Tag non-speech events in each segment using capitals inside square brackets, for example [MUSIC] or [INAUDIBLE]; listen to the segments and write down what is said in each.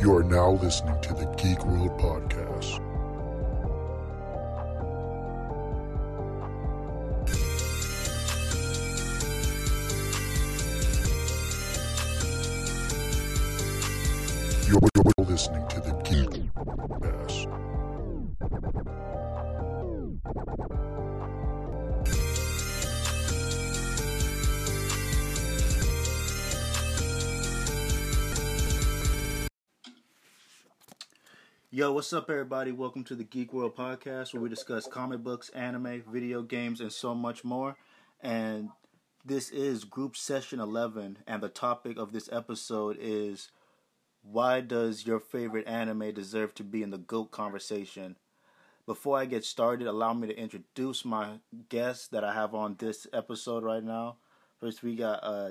You are now listening to the Geek World Podcast. You're, listening to the Geek World Podcast. Yo, what's up, everybody? Welcome to the Geek World Podcast, where we discuss comic books, anime, video games, and so much more. And this is Group Session 11, and the topic of this episode is why does your favorite anime deserve to be in the GOAT conversation? Before I get started, allow me to introduce my guests that I have on this episode right now. First, we got uh,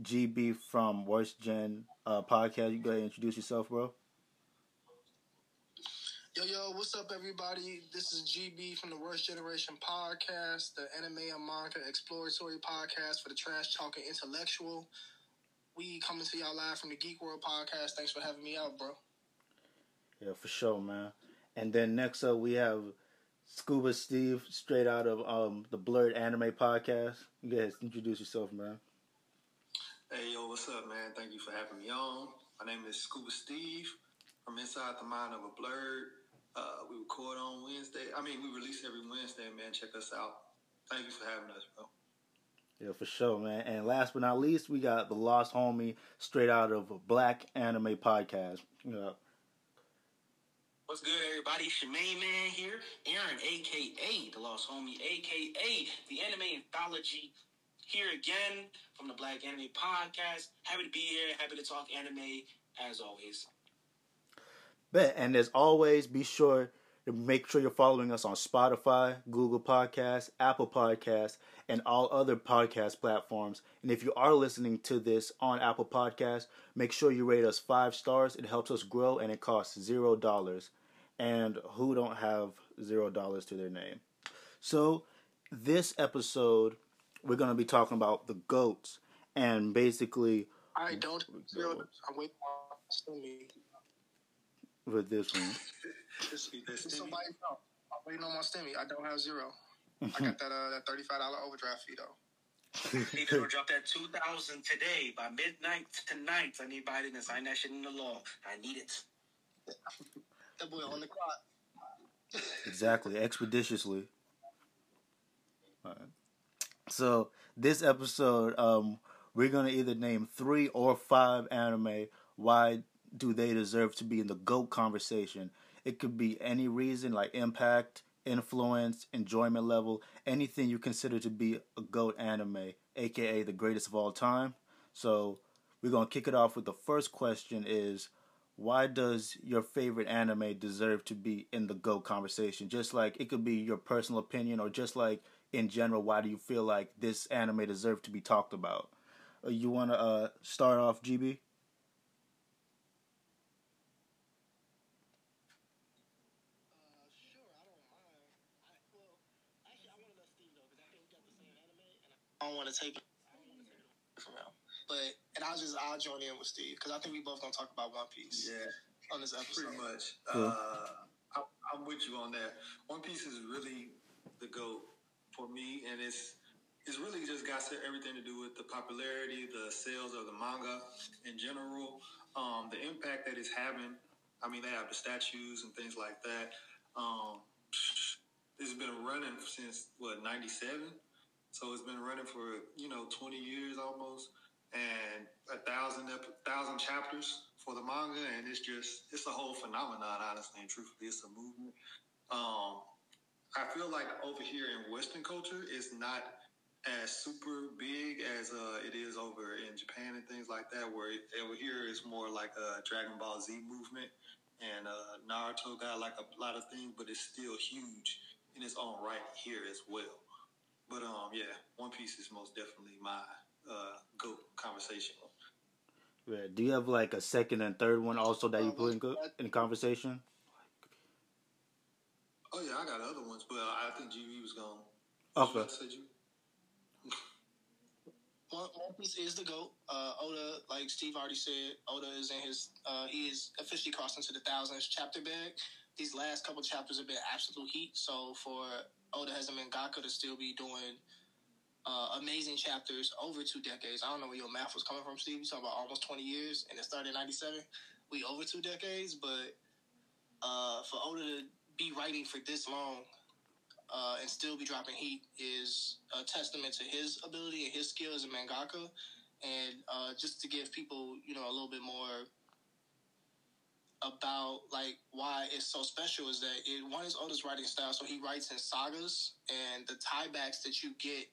GB from Worst Gen uh, Podcast. You go ahead and introduce yourself, bro. Yo, yo, what's up, everybody? This is GB from the Worst Generation Podcast, the anime and manga exploratory podcast for the trash talking intellectual. We coming to y'all live from the Geek World Podcast. Thanks for having me out, bro. Yeah, for sure, man. And then next up we have Scuba Steve, straight out of um the Blerd Anime Podcast. You guys introduce yourself, man. Hey, yo, what's up, man? Thank you for having me on. My name is Scuba Steve from Inside the Mind of a Blerd. Uh, we record on Wednesday. I mean, we release every Wednesday, man. Check us out. Thank you for having us, bro. Yeah, for sure, man. And last but not least, we got the Lost Homie, straight out of Blxxk Anime Podcast. Yeah. What's good, everybody? Shemaine Man here. Aaron, aka the Lost Homie, aka the Anime Anthology. Here again from the Blxxk Anime Podcast. Happy to be here. Happy to talk anime as always. Bet. And as always, be sure to make sure you're following us on Spotify, Google Podcasts, Apple Podcasts, and all other podcast platforms. And if you are listening to this on Apple Podcasts, make sure you rate us five stars. It helps us grow and it costs zero dollars. And who don't have zero dollars to their name? So, this episode, we're going to be talking about the goats and basically I don't. Zero, I'm waiting on Stimmy. With this one. Just- just Somebody know. I'm waiting on my Stimmy. I don't have zero. I got that uh, that thirty-five dollar overdraft fee though. [LAUGHS] Need to drop that 2000 today by midnight tonight. I need Biden to sign that shit in the law. I need it. That boy on the clock. Exactly, expeditiously. Alright. So this episode, um, we're gonna either name three or five anime. Why do they deserve to be in the GOAT conversation? It could be any reason, like impact, influence, enjoyment level, anything you consider to be a GOAT anime, aka the greatest of all time. So we're gonna kick it off with the first question: Is why does your favorite anime deserve to be in the GOAT conversation? Just like it could be your personal opinion, or just like in general, why do you feel like this anime deserves to be talked about? Uh, you want to uh, start off, GB? Uh, sure, I don't mind. I, well, actually, I want to let Steve know because I think we got the same anime, and I don't want to take it from him. But and I'll just I'll join in with Steve because I think we both gonna talk about One Piece Yeah, on this episode. pretty much. Cool. Uh, I, I'm with you on that. One Piece is really the GOAT for me, and it's it's really just got to- everything to do with the popularity, the sales of the manga in general, um, the impact that it's having. I mean, they have the statues and things like that. Um, it's been running since what '97, so it's been running for you know 20 years almost, and a thousand thousand chapters for the manga, and it's just it's a whole phenomenon. Honestly and truthfully, it's a movement. Um, I feel like over here in Western culture, it's not as super big as uh, it is over in Japan and things like that. Where it, over here it's more like a Dragon Ball Z movement, and uh, Naruto got like a lot of things, but it's still huge in its own right here as well. But um, yeah, One Piece is most definitely my uh, goat conversation. Yeah. Do you have like a second and third one also that you put in, go- in conversation? Oh yeah, I got other ones, but I think GB was gone. Okay. Said you? [LAUGHS] One, One Piece is the goat. Uh, Oda, like Steve already said, Oda is in his. Uh, he is officially crossed into the thousands chapter bag. These last couple chapters have been absolute heat. So for Oda has a mangaka to still be doing uh, amazing chapters over two decades. I don't know where your math was coming from, Steve. You talking about almost twenty years, and it started in '97. We over two decades, but uh, for Oda to be writing for this long uh, and still be dropping heat is a testament to his ability and his skill as a mangaka. And uh, just to give people, you know, a little bit more about like why it's so special is that it one is Oda's writing style, so he writes in sagas, and the tiebacks that you get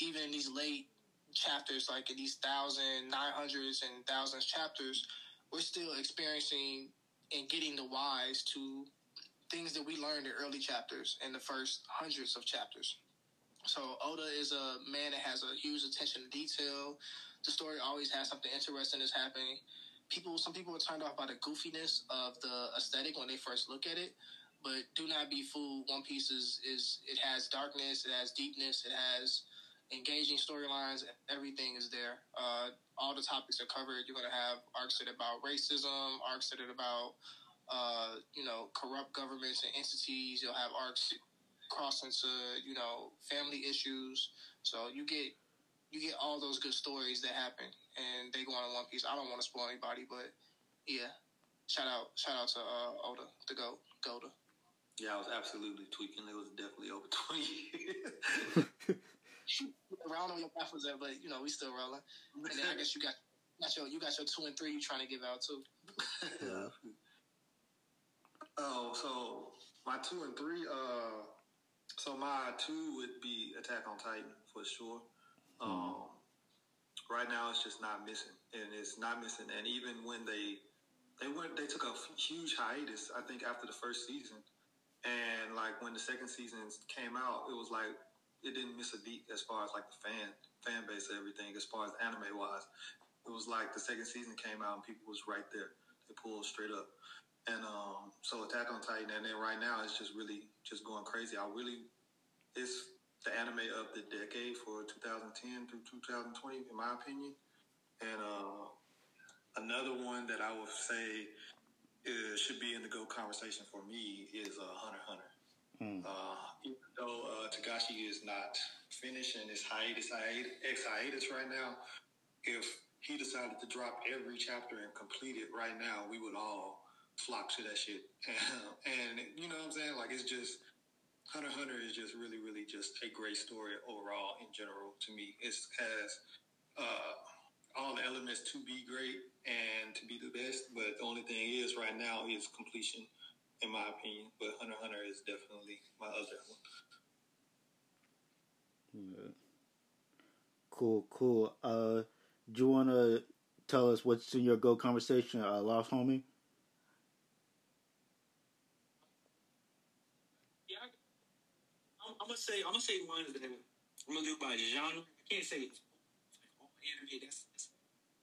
even in these late chapters, like in these thousand, nine hundreds, and thousands chapters, we're still experiencing and getting the whys to things that we learned in early chapters in the first hundreds of chapters. So Oda is a man that has a huge attention to detail. The story always has something interesting that's happening. People, some people are turned off by the goofiness of the aesthetic when they first look at it. But do not be fooled. One Piece is, is it has darkness, it has deepness, it has engaging storylines. Everything is there. Uh, all the topics are covered. You're going to have arcs that are about racism, arcs that are about uh, you know corrupt governments and entities. You'll have arcs cross into you know family issues. So you get you get all those good stories that happen, and they go on in One Piece. I don't want to spoil anybody, but yeah, shout out shout out to uh, Oda, the goat, Goda. Yeah, I was absolutely tweaking. It was definitely over 20 years. [LAUGHS] I don't know your was there, but you know we still rolling. And then I guess you got got your you got your two and three you trying to give out too. Yeah. [LAUGHS] Oh, so my two and three, uh, so my two would be Attack on Titan for sure. Um, right now it's just not missing, and it's not missing. And even when they they went, they took a huge hiatus. I think after the first season, and like when the second season came out, it was like it didn't miss a beat as far as like the fan fan base and everything. As far as anime wise, it was like the second season came out and people was right there. They pulled straight up. And um, so Attack on Titan, and then right now it's just really just going crazy. I really, it's the anime of the decade for 2010 through 2020, in my opinion. And uh, another one that I would say is, should be in the go conversation for me is uh, Hunter Hunter. Uh, even though uh, Togashi is not finished and his hiatus, hiatus, ex hiatus right now, if he decided to drop every chapter and complete it right now, we would all flock to that shit. And, [LAUGHS] and you know what I'm saying? Like, it's just, Hunter Hunter is just really, really just a great story overall in general to me. It has uh, all the elements to be great and to be the best, but the only thing is right now is completion, in my opinion. But Hunter Hunter is definitely my other one. Cool, cool. Uh, do you want to tell us what's in your go conversation, uh, Lost Homie? Yeah, I, I'm, gonna say I'm gonna say one that I'm gonna do by genre. I can't say it's all anime. That's that's,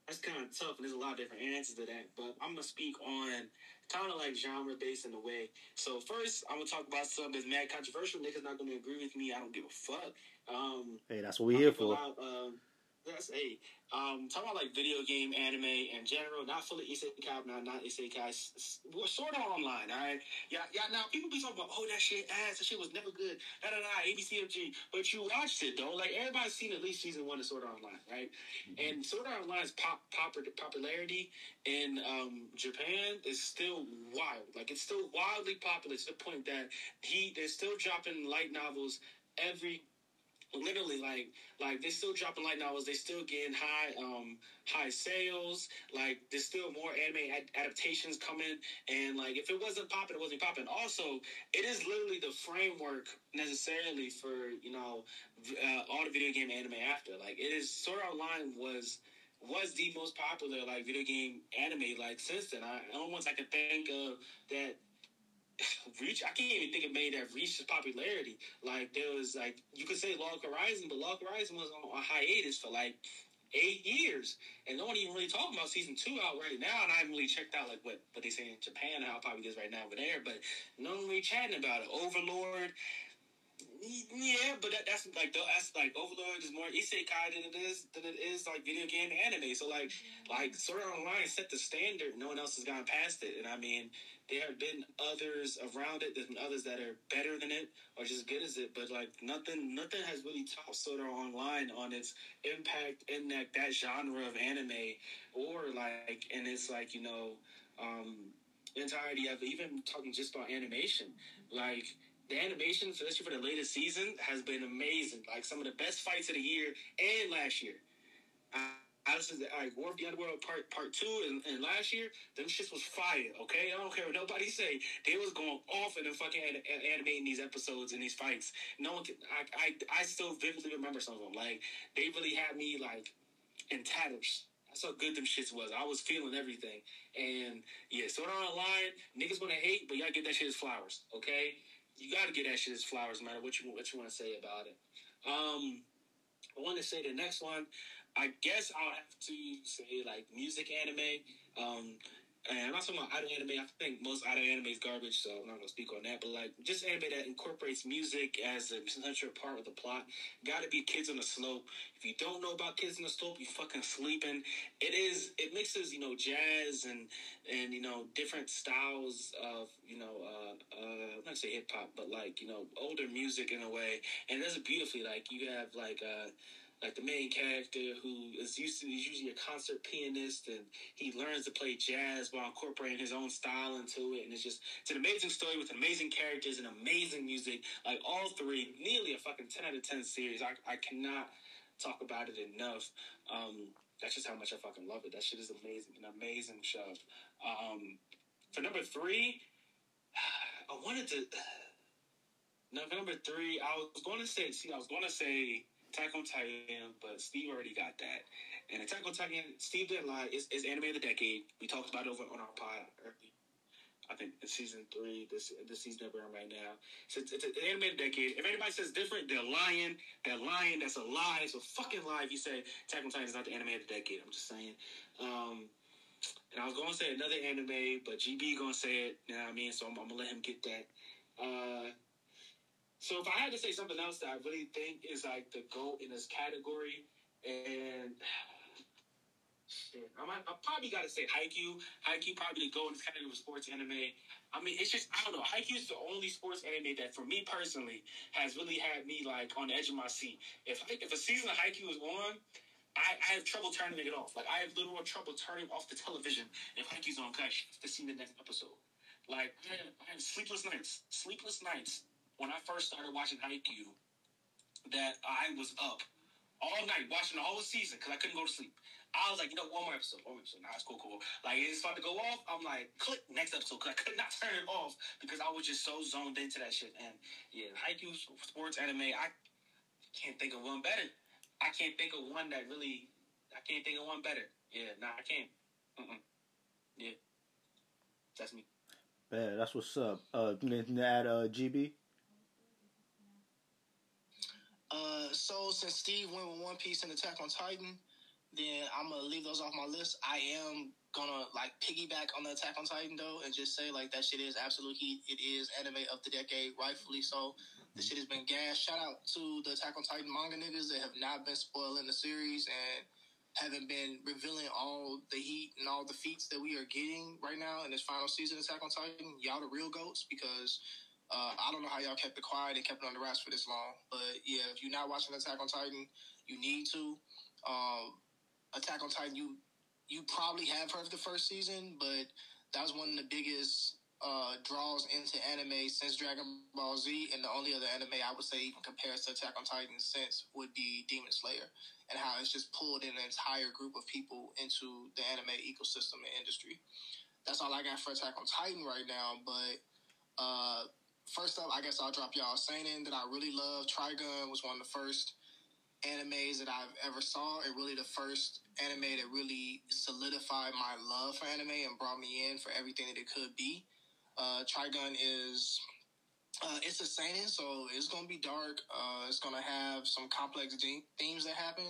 that's kind of tough, and there's a lot of different answers to that. But I'm gonna speak on kind of like genre based in a way. So first, I'm gonna talk about something that's mad controversial. Niggas not gonna agree with me. I don't give a fuck. Um, Hey, that's what we're here for. about, um, that's a um, talk about like video game anime in general, not fully isekai, not not isekai. Well, Sword Art Online, all right. Yeah, yeah. Now people be talking about, oh, that shit ass. That shit was never good. Da da da. ABCFG. But you watched it though. Like everybody's seen at least season one of Sword Art Online, right? And Sword Art Online's pop, pop popularity in um, Japan is still wild. Like it's still wildly popular to the point that he they're still dropping light novels every literally like like they're still dropping light novels. They're still getting high um high sales. Like there's still more anime ad- adaptations coming. And like if it wasn't popping it wasn't popping. Also it is literally the framework necessarily for you know uh, all the video game anime after. Like it is sword online was was the most popular like video game anime like since then. I ones i can think of that [COUGHS] reach I can't even think of many that reached popularity. Like there was like you could say Log Horizon, but Log Horizon was on hiatus for like eight years. And no one even really talking about season two out right now. And I haven't really checked out like what, what they say in Japan, how popular it is right now over there, but no one really chatting about it. Overlord, Yeah, but that, that's like that's like Overlord is more isekai than it is than it is like video game anime. So like like Sword Art Online set the standard. No one else has gone past it, and I mean there have been others around it. There's been others that are better than it or just as good as it, but like nothing nothing has really topped Sword Art Online on its impact in that that genre of anime or like and it's like you know um entirety of even talking just about animation like the animation, especially for the latest season, has been amazing. Like some of the best fights of the year and last year. I, I to like War of the Underworld part part two and, and last year, them shits was fire. Okay, I don't care what nobody say. They was going off and fucking an, an- animating these episodes and these fights. No one can. I, I I still vividly remember some of them. Like they really had me like in tatters. That's how good them shits was. I was feeling everything. And yeah, Sword Art Online, niggas gonna hate, but y'all get that shit as flowers, okay? You gotta get that shit as flowers, no matter what you what you want to say about it. Um, I want to say the next one. I guess I'll have to say like music anime. Um, and I'm not talking about idol anime. I think most idol anime is garbage, so I'm not gonna speak on that. But like just anime that incorporates music as a central part of the plot. Got to be Kids on the Slope. If you don't know about Kids on the Slope, you fucking sleeping. It is. It mixes you know jazz and and you know different styles of you know uh, uh I'm not say hip hop, but like you know older music in a way, and it does it beautifully. Like you have like uh like the main character who is used to is usually a concert pianist and he learns to play jazz while incorporating his own style into it. And it's just it's an amazing story with amazing characters and amazing music. Like all three nearly a fucking 10 out of 10 series. I, I cannot talk about it enough. Um that's just how much i fucking love it. That shit is amazing an amazing show. Um for number three [SIGHS] i wanted to [SIGHS] no, for number three, I was going to say, see, I was going to say Attack on Titan, but Steve already got that. And Attack on Titan, Steve lie, is, is anime of the decade. We talked about it over on our pod early. I think it's season three, this this season that we're in right now. So it's, it's an anime decade. If anybody says different, they're lying. They're lying. That's a lie. It's a fucking lie if you say Attack on Titan is not the anime of the decade. I'm just saying. Um, and I was going to say another anime, but GB going to say it. You know what I mean? So I'm, I'm going to let him get that. Uh, so if I had to say something else that I really think is like the GOAT in this category, and shit, I might, I probably got to say Haikyuu. Haikyuu probably the GOAT in this category of sports anime. I mean, it's just I don't know. Haikyuu is the only sports anime that, for me personally, has really had me like on the edge of my seat. If if a season of Haikyuu is on. I, I have trouble turning it off. Like I have literal trouble turning off the television if Haikyuu's on. Cause I have to see the next episode. Like I have, I had sleepless nights, sleepless nights when I first started watching Haikyuu. That I was up all night watching the whole season because I couldn't go to sleep. I was like, you know, one more episode, one more episode. Nah, it's cool, cool. Like it's about to go off. I'm like, click next episode because I could not [LAUGHS] turn it off because I was just so zoned into that shit. And yeah, Haikyuu sports anime, I can't think of one better. I can't think of one that really. I can't think of one better. Yeah, nah, I can't. Mm-mm. Yeah, that's me. Yeah, that's what's up. Uh, anything to add, uh, GB? Uh, so since Steve went with One Piece and Attack on Titan, then I'm gonna leave those off my list. I am gonna like piggyback on the Attack on Titan though, and just say like that shit is absolute heat. It is anime of the decade, rightfully so. The shit has been gas. Shout out to the Attack on Titan manga niggas that have not been spoiling the series and haven't been revealing all the heat and all the feats that we are getting right now in this final season of Attack on Titan. Y'all the real goats because uh, I don't know how y'all kept it quiet and kept it on the rest for this long. But yeah, if you're not watching Attack on Titan, you need to. Um, Attack on Titan, you you probably have heard of the first season, but that was one of the biggest uh, draws into anime since Dragon Ball Z, and the only other anime I would say even compares to Attack on Titan since would be Demon Slayer, and how it's just pulled an entire group of people into the anime ecosystem and industry. That's all I got for Attack on Titan right now, but uh, first up, I guess I'll drop y'all Seinen that I really love. Trigun was one of the first animes that I've ever saw, and really the first anime that really solidified my love for anime and brought me in for everything that it could be. Uh, Trigun is uh, it's a seinen, so it's gonna be dark. Uh, it's gonna have some complex de- themes that happen.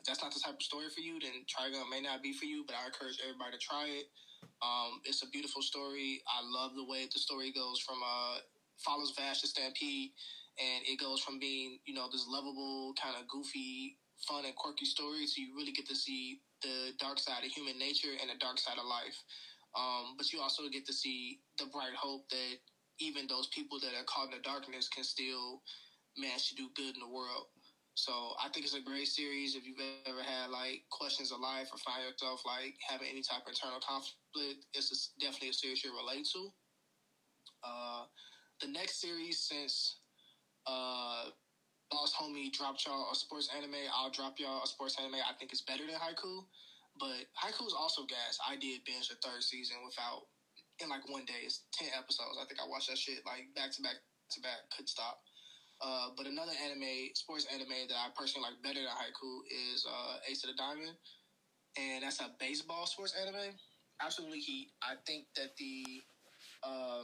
If that's not the type of story for you, then Trigun may not be for you. But I encourage everybody to try it. Um, it's a beautiful story. I love the way the story goes from uh, follows Vash the Stampede and it goes from being you know this lovable kind of goofy, fun and quirky story so you really get to see the dark side of human nature and the dark side of life. Um, but you also get to see the bright hope that even those people that are caught in the darkness can still manage to do good in the world. So I think it's a great series. If you've ever had like questions of life or find yourself like having any type of internal conflict, it's definitely a series you relate to. Uh, the next series, since uh, Lost Homie dropped y'all a sports anime, I'll drop y'all a sports anime. I think it's better than Haikyuu, but Haikyuu is also gas. I did binge the third season without in like one day. It's ten episodes. I think I watched that shit like back to back to back. Couldn't stop. Uh, but another anime, sports anime that I personally like better than Haikyuu is uh, Ace of the Diamond, and that's a baseball sports anime. Absolutely heat. I think that the, uh,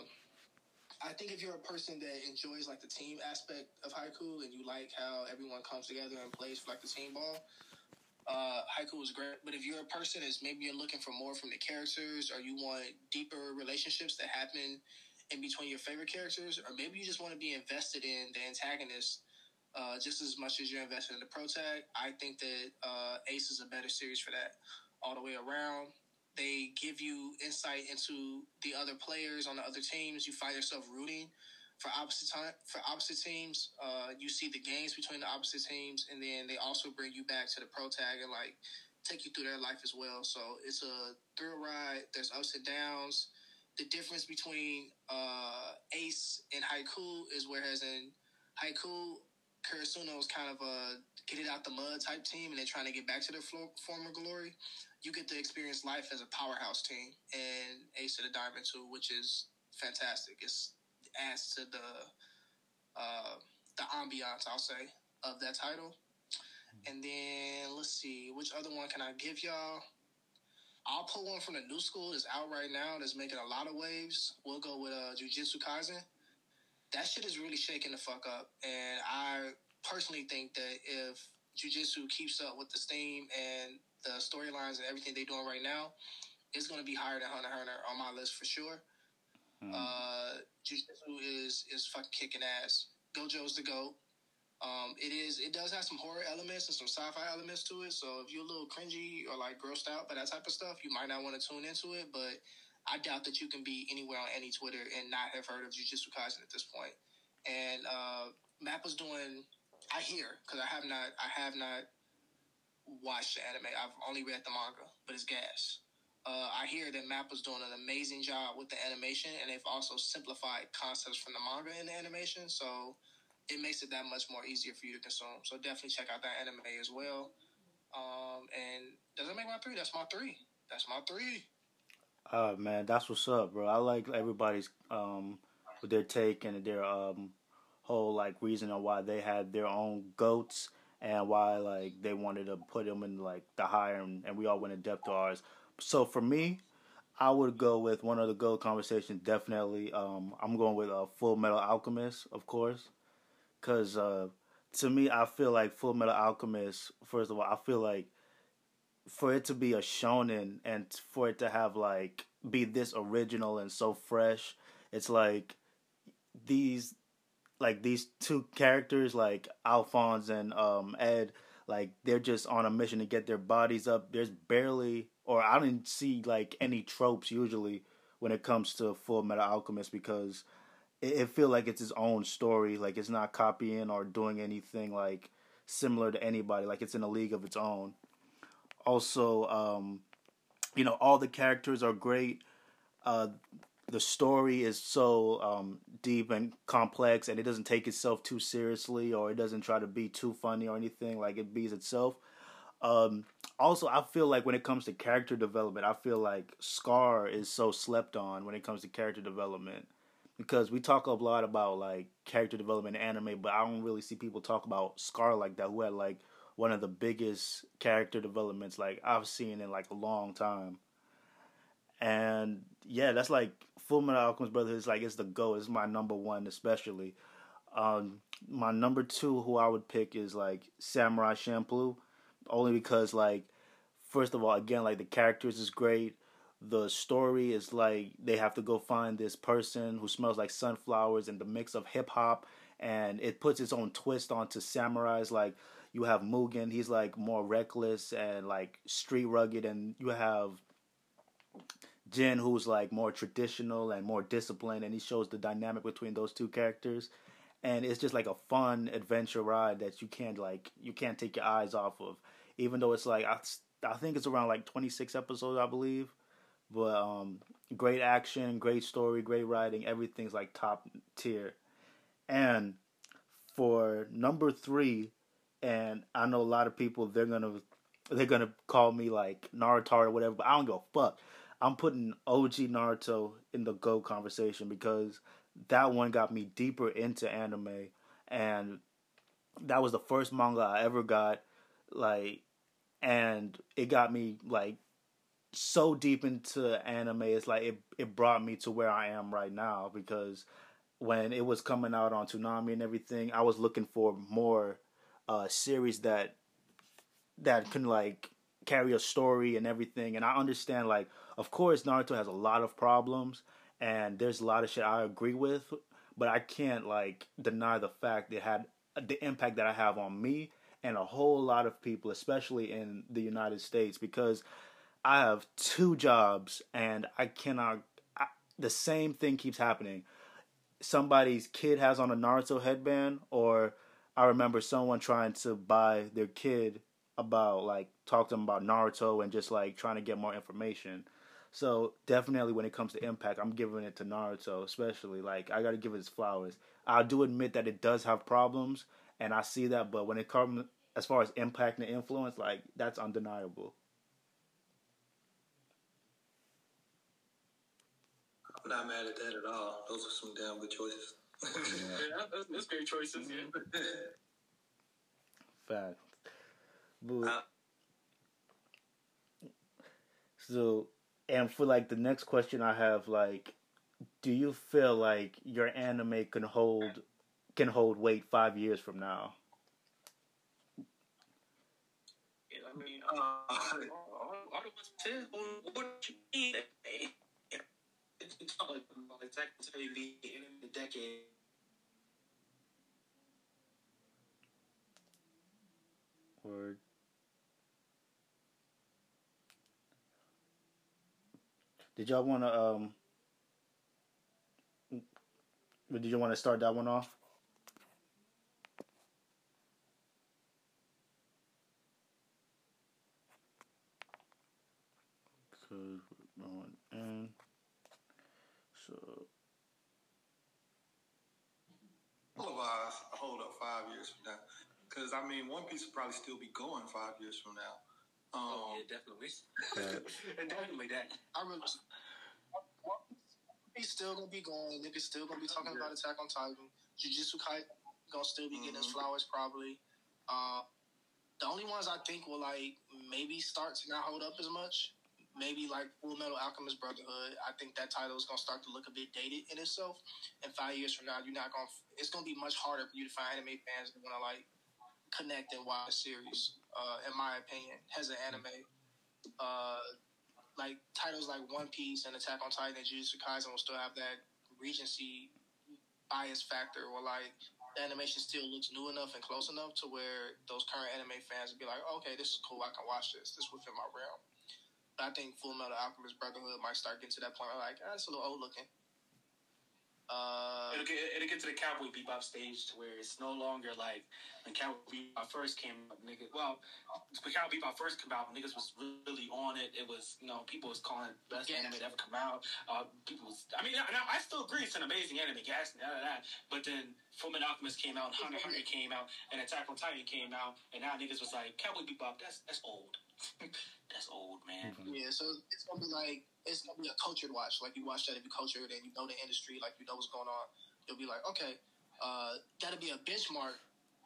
I think if you're a person that enjoys like the team aspect of Haikyuu and you like how everyone comes together and plays for like the team ball, uh, Haikyuu is great. But if you're a person that's maybe you're looking for more from the characters or you want deeper relationships that happen in between your favorite characters, or maybe you just want to be invested in the antagonist uh, just as much as you're invested in the protag. I think that uh, Ace is a better series for that all the way around. They give you insight into the other players on the other teams. You find yourself rooting for opposite time for opposite teams. Uh, you see the games between the opposite teams, and then they also bring you back to the protag and like take you through their life as well. So it's a thrill ride. There's ups and downs the difference between uh, Ace and Haikyuu is whereas in Haikyuu, Karasuno is kind of a get it out the mud type team, and they're trying to get back to their former glory. You get to experience life as a powerhouse team, and Ace of the Diamond too, which is fantastic. It's adds to the uh, the ambiance, I'll say, of that title. And then let's see, which other one can I give y'all? I'll pull one from the new school that's out right now that's making a lot of waves. We'll go with uh, Jujutsu Kaisen. That shit is really shaking the fuck up, and I personally think that if Jujutsu keeps up with the steam and the storylines and everything they're doing right now, it's going to be higher than Hunter Hunter on my list for sure. Mm. Uh, Jujutsu is is fucking kicking ass. Gojo's the goat. Um, it is. It does have some horror elements and some sci-fi elements to it. So if you're a little cringy or like grossed out by that type of stuff, you might not want to tune into it. But I doubt that you can be anywhere on any Twitter and not have heard of Jujutsu Kaisen at this point. And uh, Mappa's doing. I hear because I have not. I have not watched the anime. I've only read the manga, but it's gas. Uh, I hear that Mappa's doing an amazing job with the animation, and they've also simplified concepts from the manga in the animation. So it makes it that much more easier for you to consume. So definitely check out that anime as well. Um, and does it make my three? That's my three. That's my three. Uh man, that's what's up, bro. I like everybody's um with their take and their um whole like reason on why they had their own goats and why like they wanted to put them in like the higher and, and we all went in depth to ours. So for me, I would go with one of the goat conversations. Definitely, um, I'm going with a uh, Full Metal Alchemist, of course because uh, to me, I feel like Full Metal Alchemist. First of all, I feel like for it to be a shonen and for it to have like be this original and so fresh, it's like these like these two characters like Alphonse and um, Ed like they're just on a mission to get their bodies up. There's barely or I didn't see like any tropes usually when it comes to Full Metal Alchemist because it, it feel like it's his own story. Like it's not copying or doing anything like similar to anybody. Like it's in a league of its own. Also, um, you know, all the characters are great. Uh, the story is so um, deep and complex, and it doesn't take itself too seriously, or it doesn't try to be too funny or anything. Like it bees itself. Um, also, I feel like when it comes to character development, I feel like Scar is so slept on when it comes to character development because we talk a lot about like character development in anime, but I don't really see people talk about Scar like that, who had like one of the biggest character developments like I've seen in like a long time. And yeah, that's like Full Metal Alchemist Brotherhood is like it's the go. It's my number one, especially. Um, my number two, who I would pick, is like Samurai Champloo, only because like first of all, again, like the characters is great the story is like they have to go find this person who smells like sunflowers and the mix of hip hop and it puts its own twist onto samurais. Like you have Mugen, he's like more reckless and like street rugged, and you have Jin, who's like more traditional and more disciplined, and he shows the dynamic between those two characters. And it's just like a fun adventure ride that you can't like you can't take your eyes off of, even though it's like I, I think it's around like 26 episodes, I believe. But um, great action, great story, great writing, everything's like top tier. And for number three, and I know a lot of people they're gonna they're gonna call me like Naruto or whatever, but I don't give a fuck. I'm putting OG Naruto in the Go conversation because that one got me deeper into anime, and that was the first manga I ever got, like, and it got me like so deep into anime. It's like it it brought me to where I am right now because when it was coming out on Toonami and everything, I was looking for more uh, series that that can like carry a story and everything. And I understand like, of course, Naruto has a lot of problems, and there's a lot of shit I agree with, but I can't like deny the fact it had the impact that I have on me and a whole lot of people, especially in the United States, because I have two jobs and I cannot. I, the same thing keeps happening. Somebody's kid has on a Naruto headband, or I remember someone trying to buy their kid about like talk to them about Naruto and just like trying to get more information. So definitely when it comes to impact, I'm giving it to Naruto, especially like I got to give it its flowers. I do admit that it does have problems, and I see that, but when it comes as far as impact and influence, like that's undeniable. I'm not mad at that at all. Those are some damn good choices. yeah, that's, that's great choices. Yeah. [LAUGHS] Fact. But, Uh, so, and for like the next question I have, like, do you feel like your anime can hold can hold weight five years from now? Yeah, I mean, uh, [LAUGHS] the said, what you mean? It's it's not like it's actually the end of the decade. Or did y'all want to um? Did you want to start that one off? Cause we're going in. So Otherwise, hold up five years from now. Because, I mean, One Piece will probably still be going five years from now. Oh, Um, yeah, definitely. Okay. [LAUGHS] definitely that. I really. He's still gonna be going. Niggas still gonna be talking about Attack on Titan. Jujutsu Kaisen gonna still be getting his Mhm. flowers probably. Uh, the only ones I think will like maybe start to not hold up as much. Maybe like Full Metal Alchemist Brotherhood. I think that title is gonna start to look a bit dated in itself. And five years from now, you're not gonna. It's gonna be much harder for you to find anime fans that wanna like connect and watch a series. Uh, in my opinion, as an anime. Uh, like titles like One Piece and Attack on Titan and Jujutsu Kaisen will still have that recency bias factor, where like the animation still looks new enough and close enough to where those current anime fans would be like, okay, this is cool, I can watch this. This within my realm. But I think Full Metal Alchemist Brotherhood might start getting to that point where like, ah, it's a little old looking. Uh, It'll get it'll get to the Cowboy Bebop stage to where it's no longer like when Cowboy Bebop first came out, nigga. Well, when Cowboy Bebop first came out, niggas was really on it. It was you know people was calling it best anime to ever come out. Uh, people was I mean now I still agree it's an amazing anime, gas and that, that. But then Fullmetal Alchemist came out, and Hunter Hunter came out, and Attack on Titan came out, and now niggas was like Cowboy Bebop. That's that's old. [LAUGHS] that's old, man. Yeah, so it's gonna be like it's gonna be a cultured watch. Like you watch that if you cultured and you know the industry, like you know what's going on. You'll be like, okay, uh, that'll be a benchmark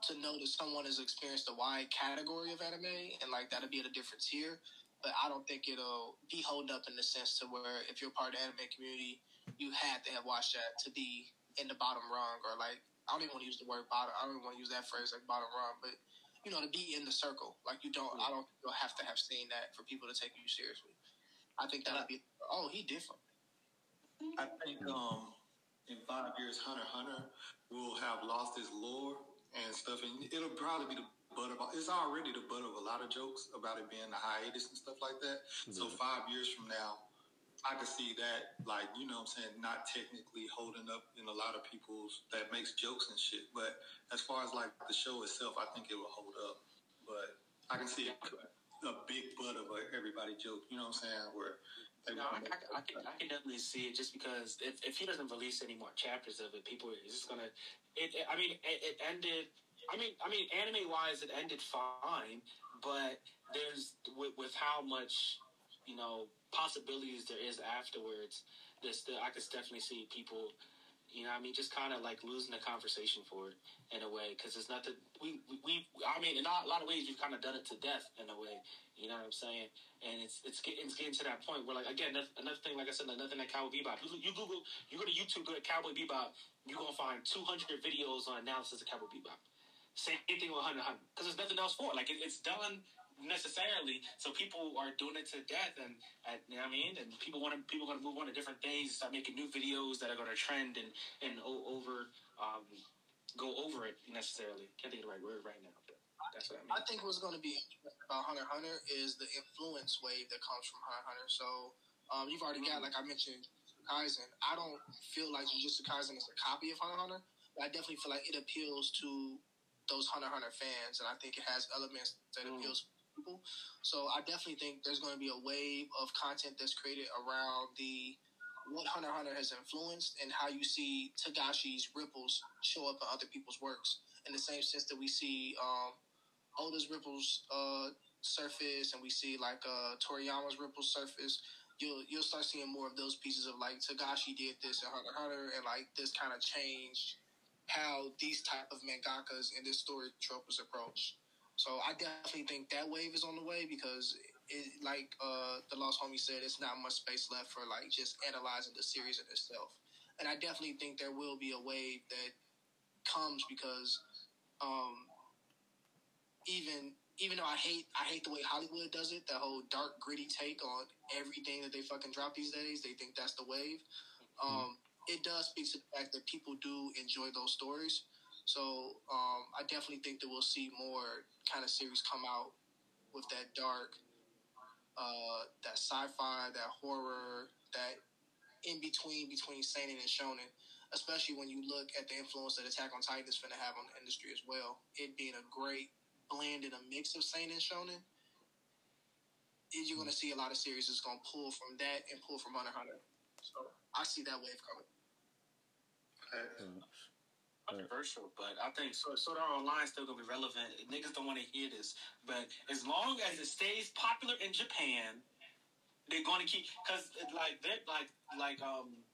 to know that someone has experienced a wide category of anime, and like that'll be at a different tier. But I don't think it'll be holding up in the sense to where if you're part of the anime community, you had to have watched that to be in the bottom rung, or like I don't even want to use the word bottom. I don't even want to use that phrase like bottom rung, but you know, to be in the circle. Like you don't, I don't you'll have to have seen that for people to take you seriously. I think that'll be. Oh, he different. I think um, in five five years, Hunter Hunter will have lost his lore and stuff, and it'll probably be the butt of. It's already the butt of a lot of jokes about it being a hiatus and stuff like that. So five years from now, I could see that, like, you know what I'm saying, not technically holding up in a lot of people's that makes jokes and shit. But as far as like the show itself, I think it will hold up. But I can see a, a big butt of a everybody joke, you know what I'm saying, where No, I, I, I, can, I can definitely see it just because if, if he doesn't release any more chapters of it, people are just gonna. It, it I mean, it, it ended. I mean, I mean, anime wise, it ended fine, but there's with, with how much you know possibilities there is afterwards. There's still, I could definitely see people. You know, I mean, just kind of like losing the conversation for it in a way because it's nothing. We, we, we, I mean, in a lot of ways, we've kind of done it to death in a way. You know what I'm saying? and it's it's getting, it's getting to that point where like again another, thing like I said another thing like Cowboy Bebop you, you Google you go to YouTube go to Cowboy Bebop you're gonna find 200 videos on analysis of Cowboy Bebop same thing with Hunter x Hunter because there's nothing else for it like it, it's done necessarily so people are doing it to death and, and you know what I mean and people want to people going to move on to different things start making new videos that are going to trend and and over um go over it necessarily can't think of the right word right now but that's what I mean I think what's going to be about Hunter Hunter is the influence wave that comes from Hunter Hunter. So um, you've already got, like I mentioned, Kaisen. I don't feel like Jujutsu Kaisen is a copy of Hunter Hunter, but I definitely feel like it appeals to those Hunter Hunter fans, and I think it has elements that Mm. appeals people. So I definitely think there's going to be a wave of content that's created around the what Hunter Hunter has influenced and how you see Togashi's ripples show up in other people's works. In the same sense that we see um, Oda's ripples uh, surface, and we see like uh, Toriyama's ripples surface. You'll you'll start seeing more of those pieces of like Tagashi did this in Hunter Hunter, and like this kind of changed how these type of mangakas and this story trope is approached. So I definitely think that wave is on the way because, it, like uh, the Lost Homie said, it's not much space left for like just analyzing the series in itself. And I definitely think there will be a wave that comes because um, even even though I hate I hate the way Hollywood does it, that whole dark gritty take on everything that they fucking drop these days, they think that's the wave. Um, it does speak to the fact that people do enjoy those stories. So um, I definitely think that we'll see more kind of series come out with that dark, uh, that sci-fi, that horror, that in between between seinen and shonen. Especially when you look at the influence that Attack on Titan is going to have on the industry as well. It being a great blend and a mix of seinen and shonen. Is you're going to see a lot of series that's going to pull from that and pull from Hunter x Hunter. So I see that wave coming. Controversial, but I think so, Sword Art Online still gonna be relevant. Niggas don't want to hear this, but as long as it stays popular in Japan, they're going to keep because like they like like um.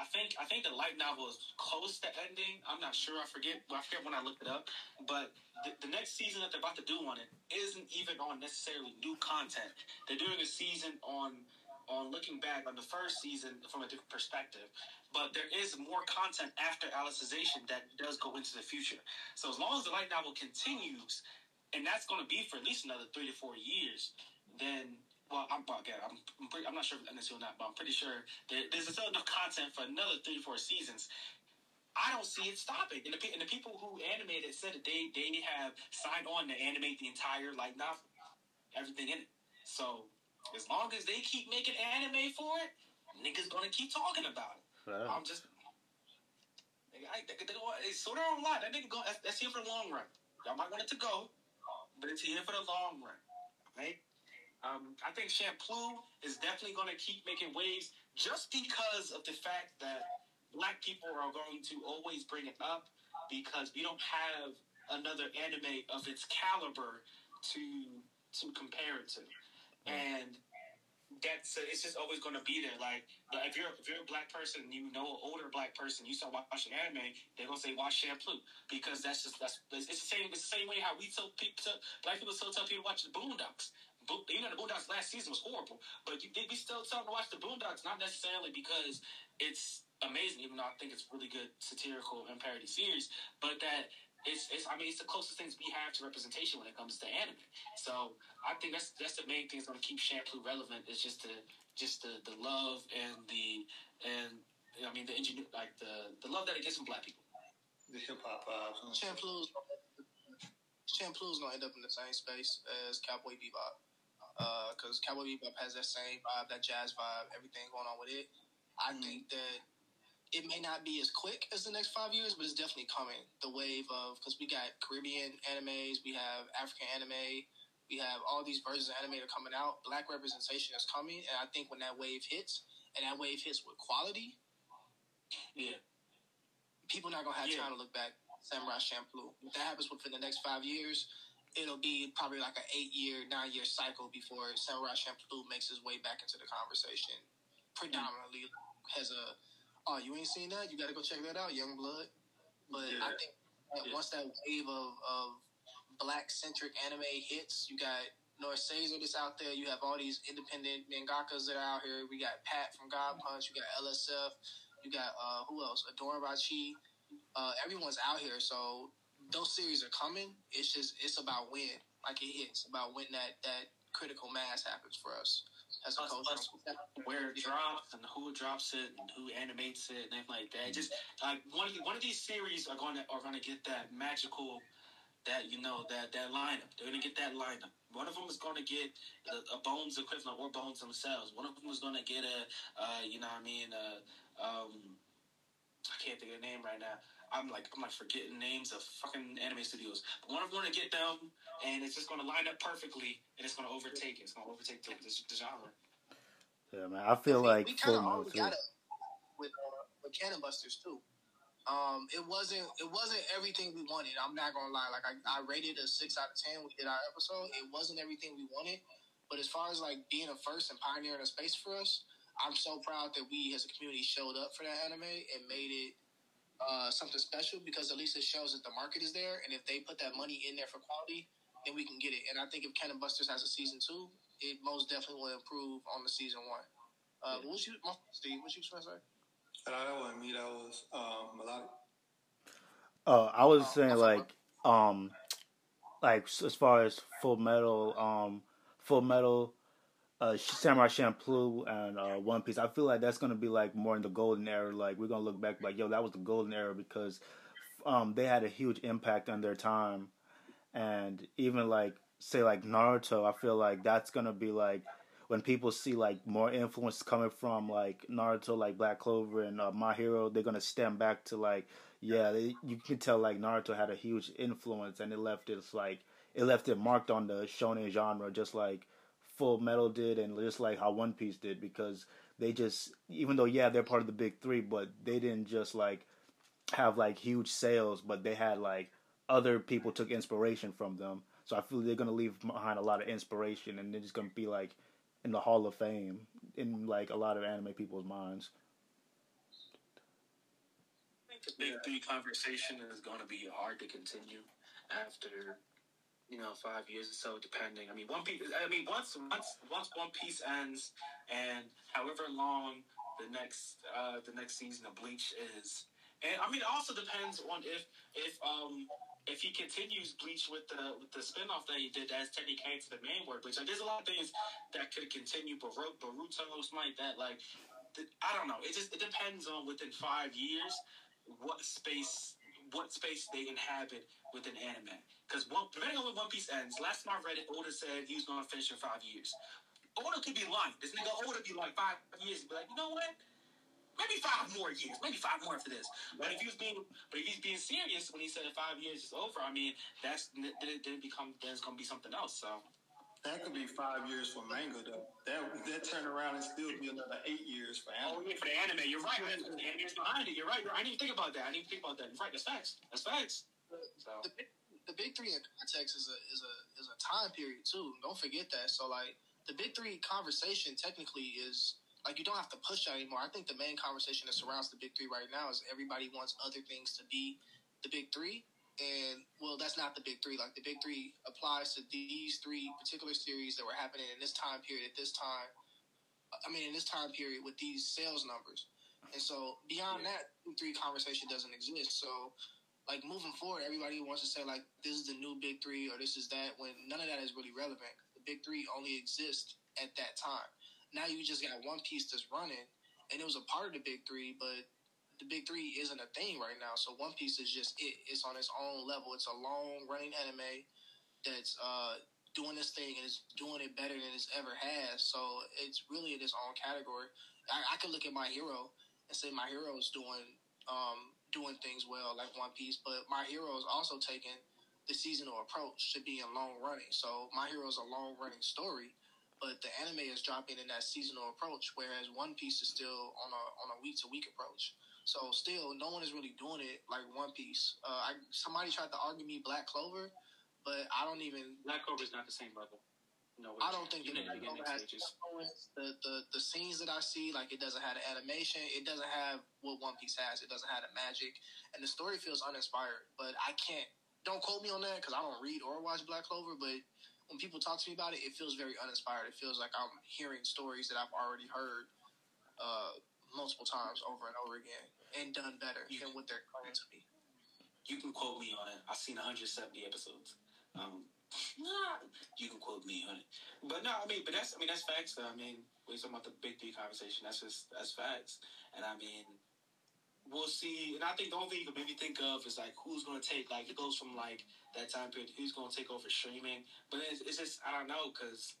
I think I think the light novel is close to ending. I'm not sure. I forget. I forget when I looked it up. But the, the next season that they're about to do on it isn't even on necessarily new content. They're doing a season on on looking back on the first season from a different perspective. But there is more content after Alicization that does go into the future. So as long as the light novel continues, and that's going to be for at least another three to four years, then well, I'm again, I'm I'm, pretty, I'm not sure if it's or not, but I'm pretty sure there, there's still enough content for another three to four seasons. I don't see it stopping. And the, and the people who animated said that they they have signed on to animate the entire light novel, everything in it. So as long as they keep making anime for it, niggas gonna keep talking about it. Wow. I'm just. I, they, they, go- it's Sword Art Online. That nigga go. That's, that's here for the long run. Y'all might want it to go, but it's here for the long run. Right? Um, I think Champloo is definitely going to keep making waves just because of the fact that black people are going to always bring it up because we don't have another anime of its caliber to to compare it to, and that's uh, it's just always going to be there. Like but if you're if you're a black person, you know an older black person, you start watching anime, they're gonna say watch Champloo because that's just that's it's the same it's the same way how we tell people tell, black people still tell people to watch the Boondocks. Bo- You know the Boondocks last season was horrible, but you, we still tell them to watch the Boondocks, not necessarily because it's amazing, even though I think it's really good satirical and parody series, but that it's, it's I mean it's the closest things we have to representation when it comes to anime. So I think that's that's the main thing that's going to keep Champloo relevant is just the just the, the love and the and I mean, the engineer, like the the love that it gets from black people. The hip hop vibes. and shit. Champloo's Champloo's gonna end up in the same space as Cowboy Bebop. Because Cowboy Bebop has that same vibe, that jazz vibe, everything going on with it. I Mhm. think that it may not be as quick as the next five years, but it's definitely coming. The wave of because we got Caribbean animes, we have African anime, we have all these versions of anime that are coming out. Black representation is coming, and I think when that wave hits, and that wave hits with quality, Yeah, people are not gonna have Yeah. time to look back. Samurai Champloo. If that happens within the next five years, it'll be probably like an eight year, nine year cycle before Samurai Champloo makes his way back into the conversation. Predominantly has a oh you ain't seen that? You gotta go check that out, Young Blood. But I think that Yeah. once that wave of, of black centric anime hits, you got North Caesar that's out there. You have all these independent mangakas that are out here. We got Pat from God Punch. You got LSF. You got uh, who else? Adorabachi. Uh, everyone's out here, so those series are coming. It's just it's about when, like it hits, about when that that critical mass happens for us as a Plus- where it drops and who drops it and who animates it and everything like that. Just like one of the, one of these series are going to are going to get that magical that you know that that lineup. They're going to get that lineup. One of them is going to get a, a Bones equivalent or Bones themselves. One of them is going to get a uh, you know what I mean um, I can't think of the name right now. I'm like I'm like forgetting names of fucking anime studios. But one of them is going to get them, and it's just going to line up perfectly, and it's going to overtake it. It's going to overtake the, the, the genre. Yeah, man. I feel we, like we kind of Metal already got it with uh, with Cannon Busters too. Um, it wasn't it wasn't everything we wanted. I'm not gonna lie. Like I, I rated a six out of ten. We did our episode. It wasn't everything we wanted, but as far as like being a first and pioneering a space for us, I'm so proud that we as a community showed up for that anime and made it uh, something special because at least it shows that the market is there, and if they put that money in there for quality, then we can get it. And I think if Cannon Busters has a season two, it most definitely will improve on the season one. Uh, what you, my, Steve? What you trying to say? And that wasn't me. That was um, Melodic. Oh, I was Oh, saying like um like as far as Full Metal um Full Metal uh Samurai Champloo and uh One Piece. I feel like that's going to be like more in the golden era like we're going to look back like yo that was the golden era because um they had a huge impact on their time and even like say like Naruto, I feel like that's to be like when people see like more influence coming from like Naruto, like Black Clover and uh, My Hero, they're gonna stem back to like, yeah, they, you can tell like Naruto had a huge influence and it left it like it left it marked on the shonen genre, just like Full Metal did, and just like how One Piece did, because they just even though yeah they're part of the big three, but they didn't just like have like huge sales, but they had like other people took inspiration from them. So I feel they're gonna leave behind a lot of inspiration, and they're just gonna be like in the Hall of Fame in like a lot of anime people's minds. I think the big three conversation is to be hard to continue after you know five years or so, depending. I mean, One Piece. I mean, once once once One Piece ends, and however long the next uh, the next season of Bleach is, and I mean, it also depends on if if um if he continues Bleach with the with the spinoff that he did as Teddy came to the main word Bleach. Like, there's a lot of things that could continue, Boruto, Boruto, like that. Like, th- I don't know. It just it depends on within five years what space what space they inhabit within anime. Because depending on when One Piece ends, last time I read it, Oda said he was going to finish in five years. Oda could be lying. This nigga Oda be like five years, be like, you know what? Maybe five more years. Maybe five more after this. But if he was being, but if he's being serious when he said five years is over, I mean, that's then it, then it become then it's going to be something else. So That could be five years for manga though. That that turn around and still be another eight years for Oh, anime. yeah, for the anime, you're right. The anime's behind it. You're right. I didn't even think about that. I didn't even think about that. You're right. That's facts. That's facts. So The big, the big three in context is a is a is a time period too. Don't forget that. So like the big three conversation technically is like you don't have to push that anymore. I think the main conversation that surrounds the big three right now is everybody wants other things to be the big three. And well, that's not the big three. Like the big three applies to these three particular series that were happening in this time period at this time. Uh, I mean, in this time period with these sales numbers. And so beyond that, big three conversation doesn't exist. So like moving forward, everybody wants to say like this is the new big three or this is that when none of that is really relevant. The big three only exist at that time. Now you just got one piece that's running, and it was a part of the big three, but the big three isn't a thing right now. So One Piece is just it. It's on its own level. It's a long running anime that's uh, doing this thing and it's doing it better than it's ever has. So it's really in its own category. I, I could look at my hero and say my hero is doing um, doing things well like One Piece, but my hero is also taking the seasonal approach to being long running. So my hero is a long running story, but the anime is dropping in that seasonal approach, whereas One Piece is still on a on a week to week approach. So still, no one is really doing it like One Piece. Uh, I, somebody tried to argue me Black Clover, but I don't even. Black Clover is not the same level. No, I don't think that Black Clover has the, the the scenes that I see. Like it doesn't have the animation. It doesn't have what One Piece has. It doesn't have the magic, and the story feels uninspired. But I can't. Don't quote me on that because I don't read or watch Black Clover. But when people talk to me about it, it feels very uninspired. It feels like I'm hearing stories that I've already heard uh, multiple times over and over again and done better You- than what they're claiming to be. You can quote me on it. I've seen 170 episodes. Um, you can quote me on it. But no, I mean, but that's I mean that's facts. Though. I mean, we're talking about the big three conversation. That's just that's facts. And I mean, we'll see. And I think the only thing you can maybe think of is like who's going to take like it goes from like that time period. Who's going to take over streaming? But it's, it's just I don't know because.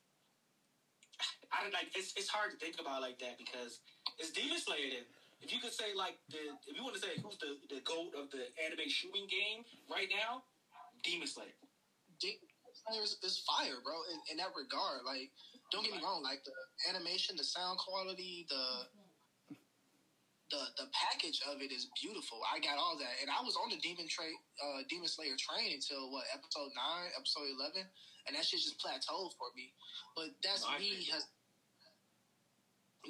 [SIGHS] I don't like it's it's hard to think about like that because it's Demon Slayer then. If you could say like the if you want to say who's the the goat of the anime shooting game right now, Demon Slayer. Demon Slayer is, fire, bro. In, in that regard, like, don't get me wrong, like the animation, the sound quality, the the the package of it is beautiful. I got all that, and I was on the Demon Tra- uh, Demon Slayer train until what episode nine, episode eleven, and that shit just plateaued for me. But that's No, me. Has,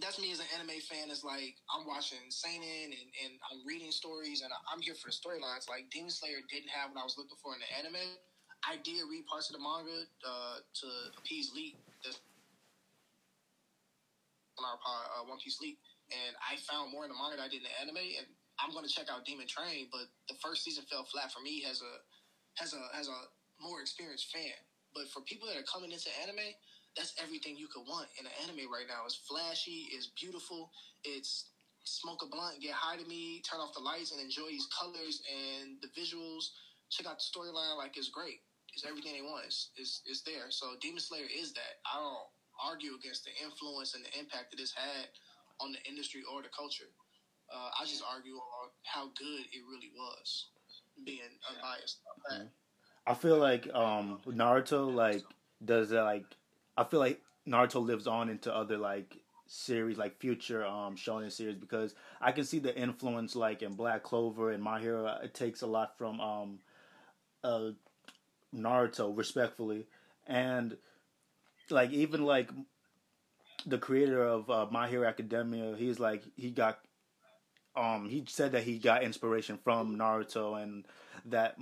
that's me as an anime fan. Is like I'm watching Seinen and, and I'm reading stories, and I'm here for the storylines. Like Demon Slayer didn't have what I was looking for in the anime. I did read parts of the manga uh, to appease Leak. That's on our pod, uh, One Piece Leak, and I found more in the manga than I did in the anime. And I'm going to check out Demon Train, but the first season fell flat for me as a as a as a more experienced fan. But for people that are coming into anime, that's everything you could want in an anime right now. It's flashy, it's beautiful, it's smoke a blunt, get high to me, turn off the lights, and enjoy these colors and the visuals. Check out the storyline, like it's great. It's everything they want. It's, it's, it's there. So Demon Slayer is that. I don't argue against the influence and the impact that it's had on the industry or the culture. Uh, I just argue on how good it really was, being unbiased. about that. I feel like um Naruto like does that like I feel like Naruto lives on into other like series like future um shonen series because I can see the influence like in Black Clover and My Hero it takes a lot from um uh Naruto respectfully and like even like the creator of uh, My Hero Academia he's like he got um he said that he got inspiration from Naruto and that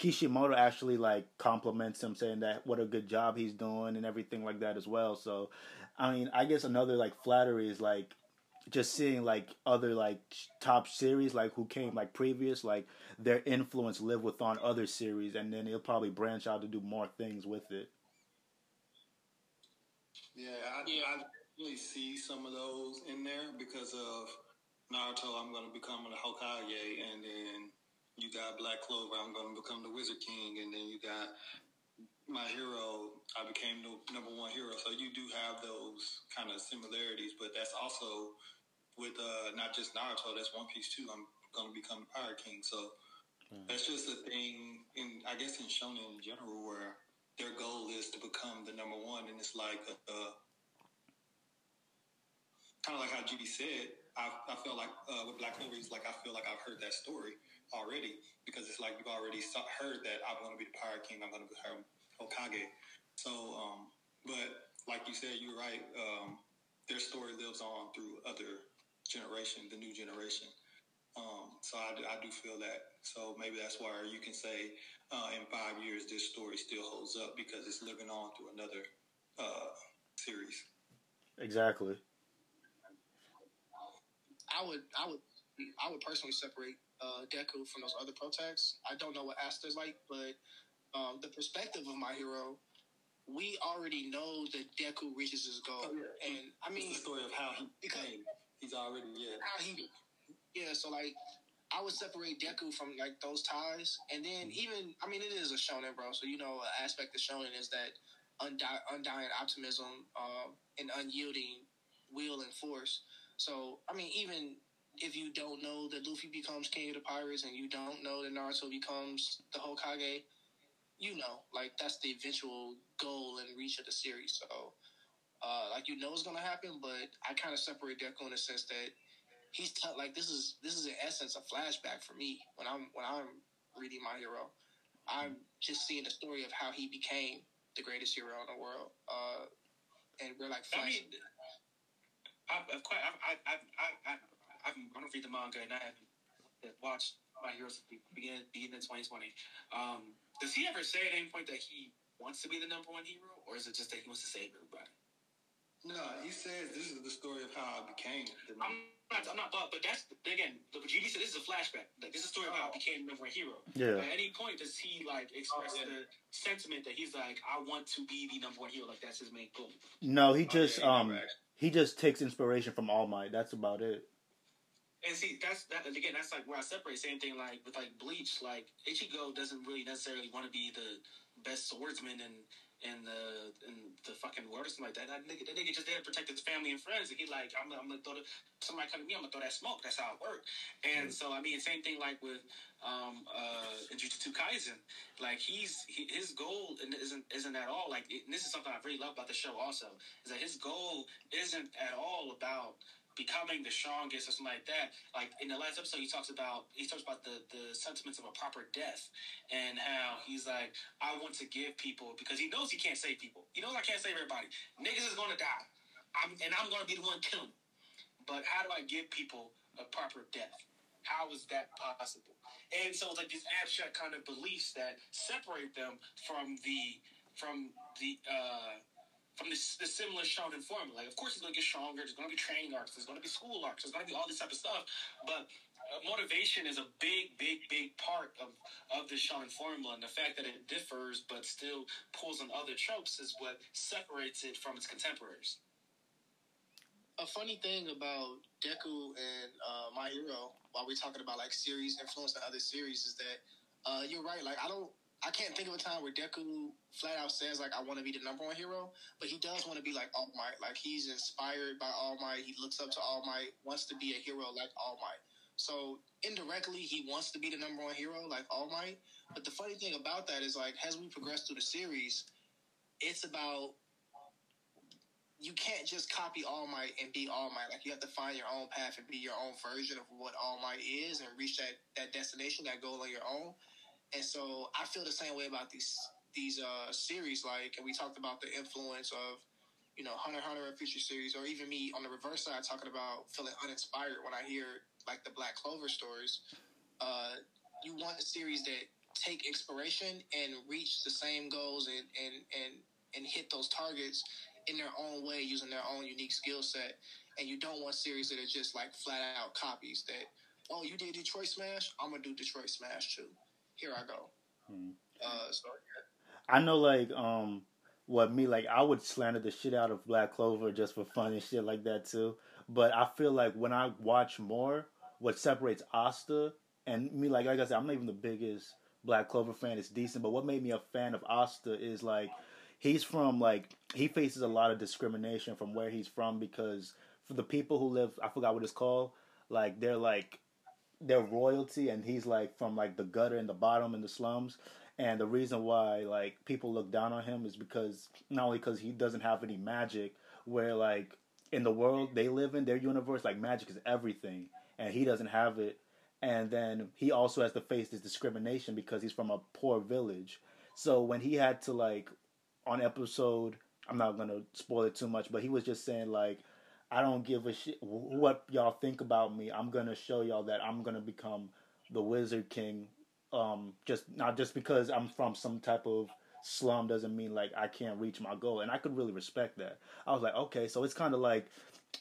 Kishimoto actually like compliments him, saying that what a good job he's doing and everything like that as well. So, I mean, I guess another like flattery is like just seeing like other like top series like who came like previous like their influence live with on other series and then he'll probably branch out to do more things with it. Yeah, I, Yeah. I really see some of those in there because of Naruto. I'm going to become the Hokage, and then you got Black Clover. I'm going to become the Wizard King, and then you got my hero. I became the number one hero. So you do have those kind of similarities, but that's also with uh, not just Naruto. That's One Piece too. I'm going to become the Pirate King. So that's just a thing in I guess in shonen in general where their goal is to become the number one, and it's like a, a kind of like how GB said. I, I felt like uh, with Black Clover, like I feel like I've heard that story already because it's like you've already saw, heard that I'm going to be the Pirate King. I'm going to become Hokage. So, um, but like you said, you're right. Um, their story lives on through other generation, the new generation. Um, so I, do- I do feel that. So maybe that's why you can say uh, in five years this story still holds up because it's living on through another uh, series. Exactly. I would, I would, I would personally separate uh, Deku from those other protags. I don't know what Asta's like, but um, the perspective of my hero, we already know that Deku reaches his goal, Oh, yeah. and I It's mean, the story of how he became He's already yeah. how he yeah so like i would separate deku from like those ties and then even i mean it is a shonen bro so you know an aspect of shonen is that undi- undying optimism um, and unyielding will and force so i mean even if you don't know that luffy becomes king of the pirates and you don't know that naruto becomes the hokage you know like that's the eventual goal and reach of the series so uh, like you know it's gonna happen, but I kind of separate Deku in the sense that he's t- like this is this is in essence a flashback for me when I'm when I'm reading my hero. I'm just seeing the story of how he became the greatest hero in the world, uh, and we're like I mean, I've, I've quite, I've, I've, I've, I've, I've, I've, I don't read the manga and I haven't watched My Hero since the beginning, beginning in 2020. Um, does he ever say at any point that he wants to be the number one hero, or is it just that he wants to save everybody? No, he says this is the story of how I became. The I'm not, I'm not, but, but that's again, the GB said this is a flashback. Like this is a story of how I became the number one hero. Yeah. At any point does he like express Oh, the yeah. sentiment that he's like, I want to be the number one hero, like that's his main goal. No, he Oh, just yeah, he um never asked. He just takes inspiration from All Might. That's about it. And see, that's that again. That's like where I separate. Same thing, like with like Bleach. Like Ichigo doesn't really necessarily want to be the best swordsman in in the in the fucking world or something like that. That nigga, that nigga just there to protect his family and friends. And he like, I'm, I'm gonna throw the, somebody come to me. I'm gonna throw that smoke. That's how it works. And so I mean, same thing like with um uh Jujutsu Kaisen. Like he's he, his goal isn't isn't at all like. It, and this is something I really love about the show. Also, is that his goal isn't at all about becoming the strongest or something like that. Like in the last episode, he talks about he talks about the the sentiments of a proper death and how he's like, I want to give people because he knows he can't save people. He knows I can't save everybody. Niggas is gonna die. I'm and I'm gonna be the one killing. But how do I give people a proper death? How is that possible? And so it's like these abstract kind of beliefs that separate them from the from the uh from this, this similar shonen formula. Like, of course, he's going to get stronger. There's going to be training arcs. There's going to be school arcs. There's going to be all this type of stuff. But uh, motivation is a big, big, big part of of the shonen formula, and the fact that it differs but still pulls on other tropes is what separates it from its contemporaries. a funny thing about Deku and uh, My Hero, while we're talking about like series influence and other series, is that uh, you're right. Like I don't, I can't think of a time where Deku flat out says like I want to be the number one hero, but he does want to be like All Might. Like he's inspired by All Might. He looks up to All Might. Wants to be a hero like All Might. So indirectly, he wants to be the number one hero like All Might. But the funny thing about that is like as we progress through the series, it's about you can't just copy All Might and be All Might. Like you have to find your own path and be your own version of what All Might is and reach that that destination, that goal on your own. And so I feel the same way about these these uh series. Like, and we talked about the influence of you know Hunter Hunter and future series, or even me on the reverse side talking about feeling uninspired when I hear like the Black Clover stories. Uh, you want a series that take inspiration and reach the same goals and and and and hit those targets in their own way using their own unique skill set. And you don't want series that are just like flat out copies that, oh, you did Detroit Smash? I'm to do Detroit Smash too. Here I go. Hmm. Uh, so, I know, like, um, what me, like, I would slander the shit out of Black Clover just for fun and shit like that too. But I feel like when I watch more, what separates Asta and me, like, like I said, I'm not even the biggest Black Clover fan. It's decent, but what made me a fan of Asta is like he's from like he faces a lot of discrimination from where he's from because for the people who live, I forgot what it's called, like they're like they're royalty and he's like from like the gutter and the bottom and the slums. And the reason why like people look down on him is because not only because he doesn't have any magic where like in the world they live in their universe like magic is everything and he doesn't have it. And then he also has to face this discrimination because he's from a poor village. So when he had to like on episode i'm not gonna spoil it too much but he was just saying like I don't give a shit what y'all think about me. I'm gonna show y'all that I'm gonna become the Wizard King. Um, just not just because I'm from some type of slum doesn't mean like I can't reach my goal, and I could really respect that. I was like, okay, so it's kind of like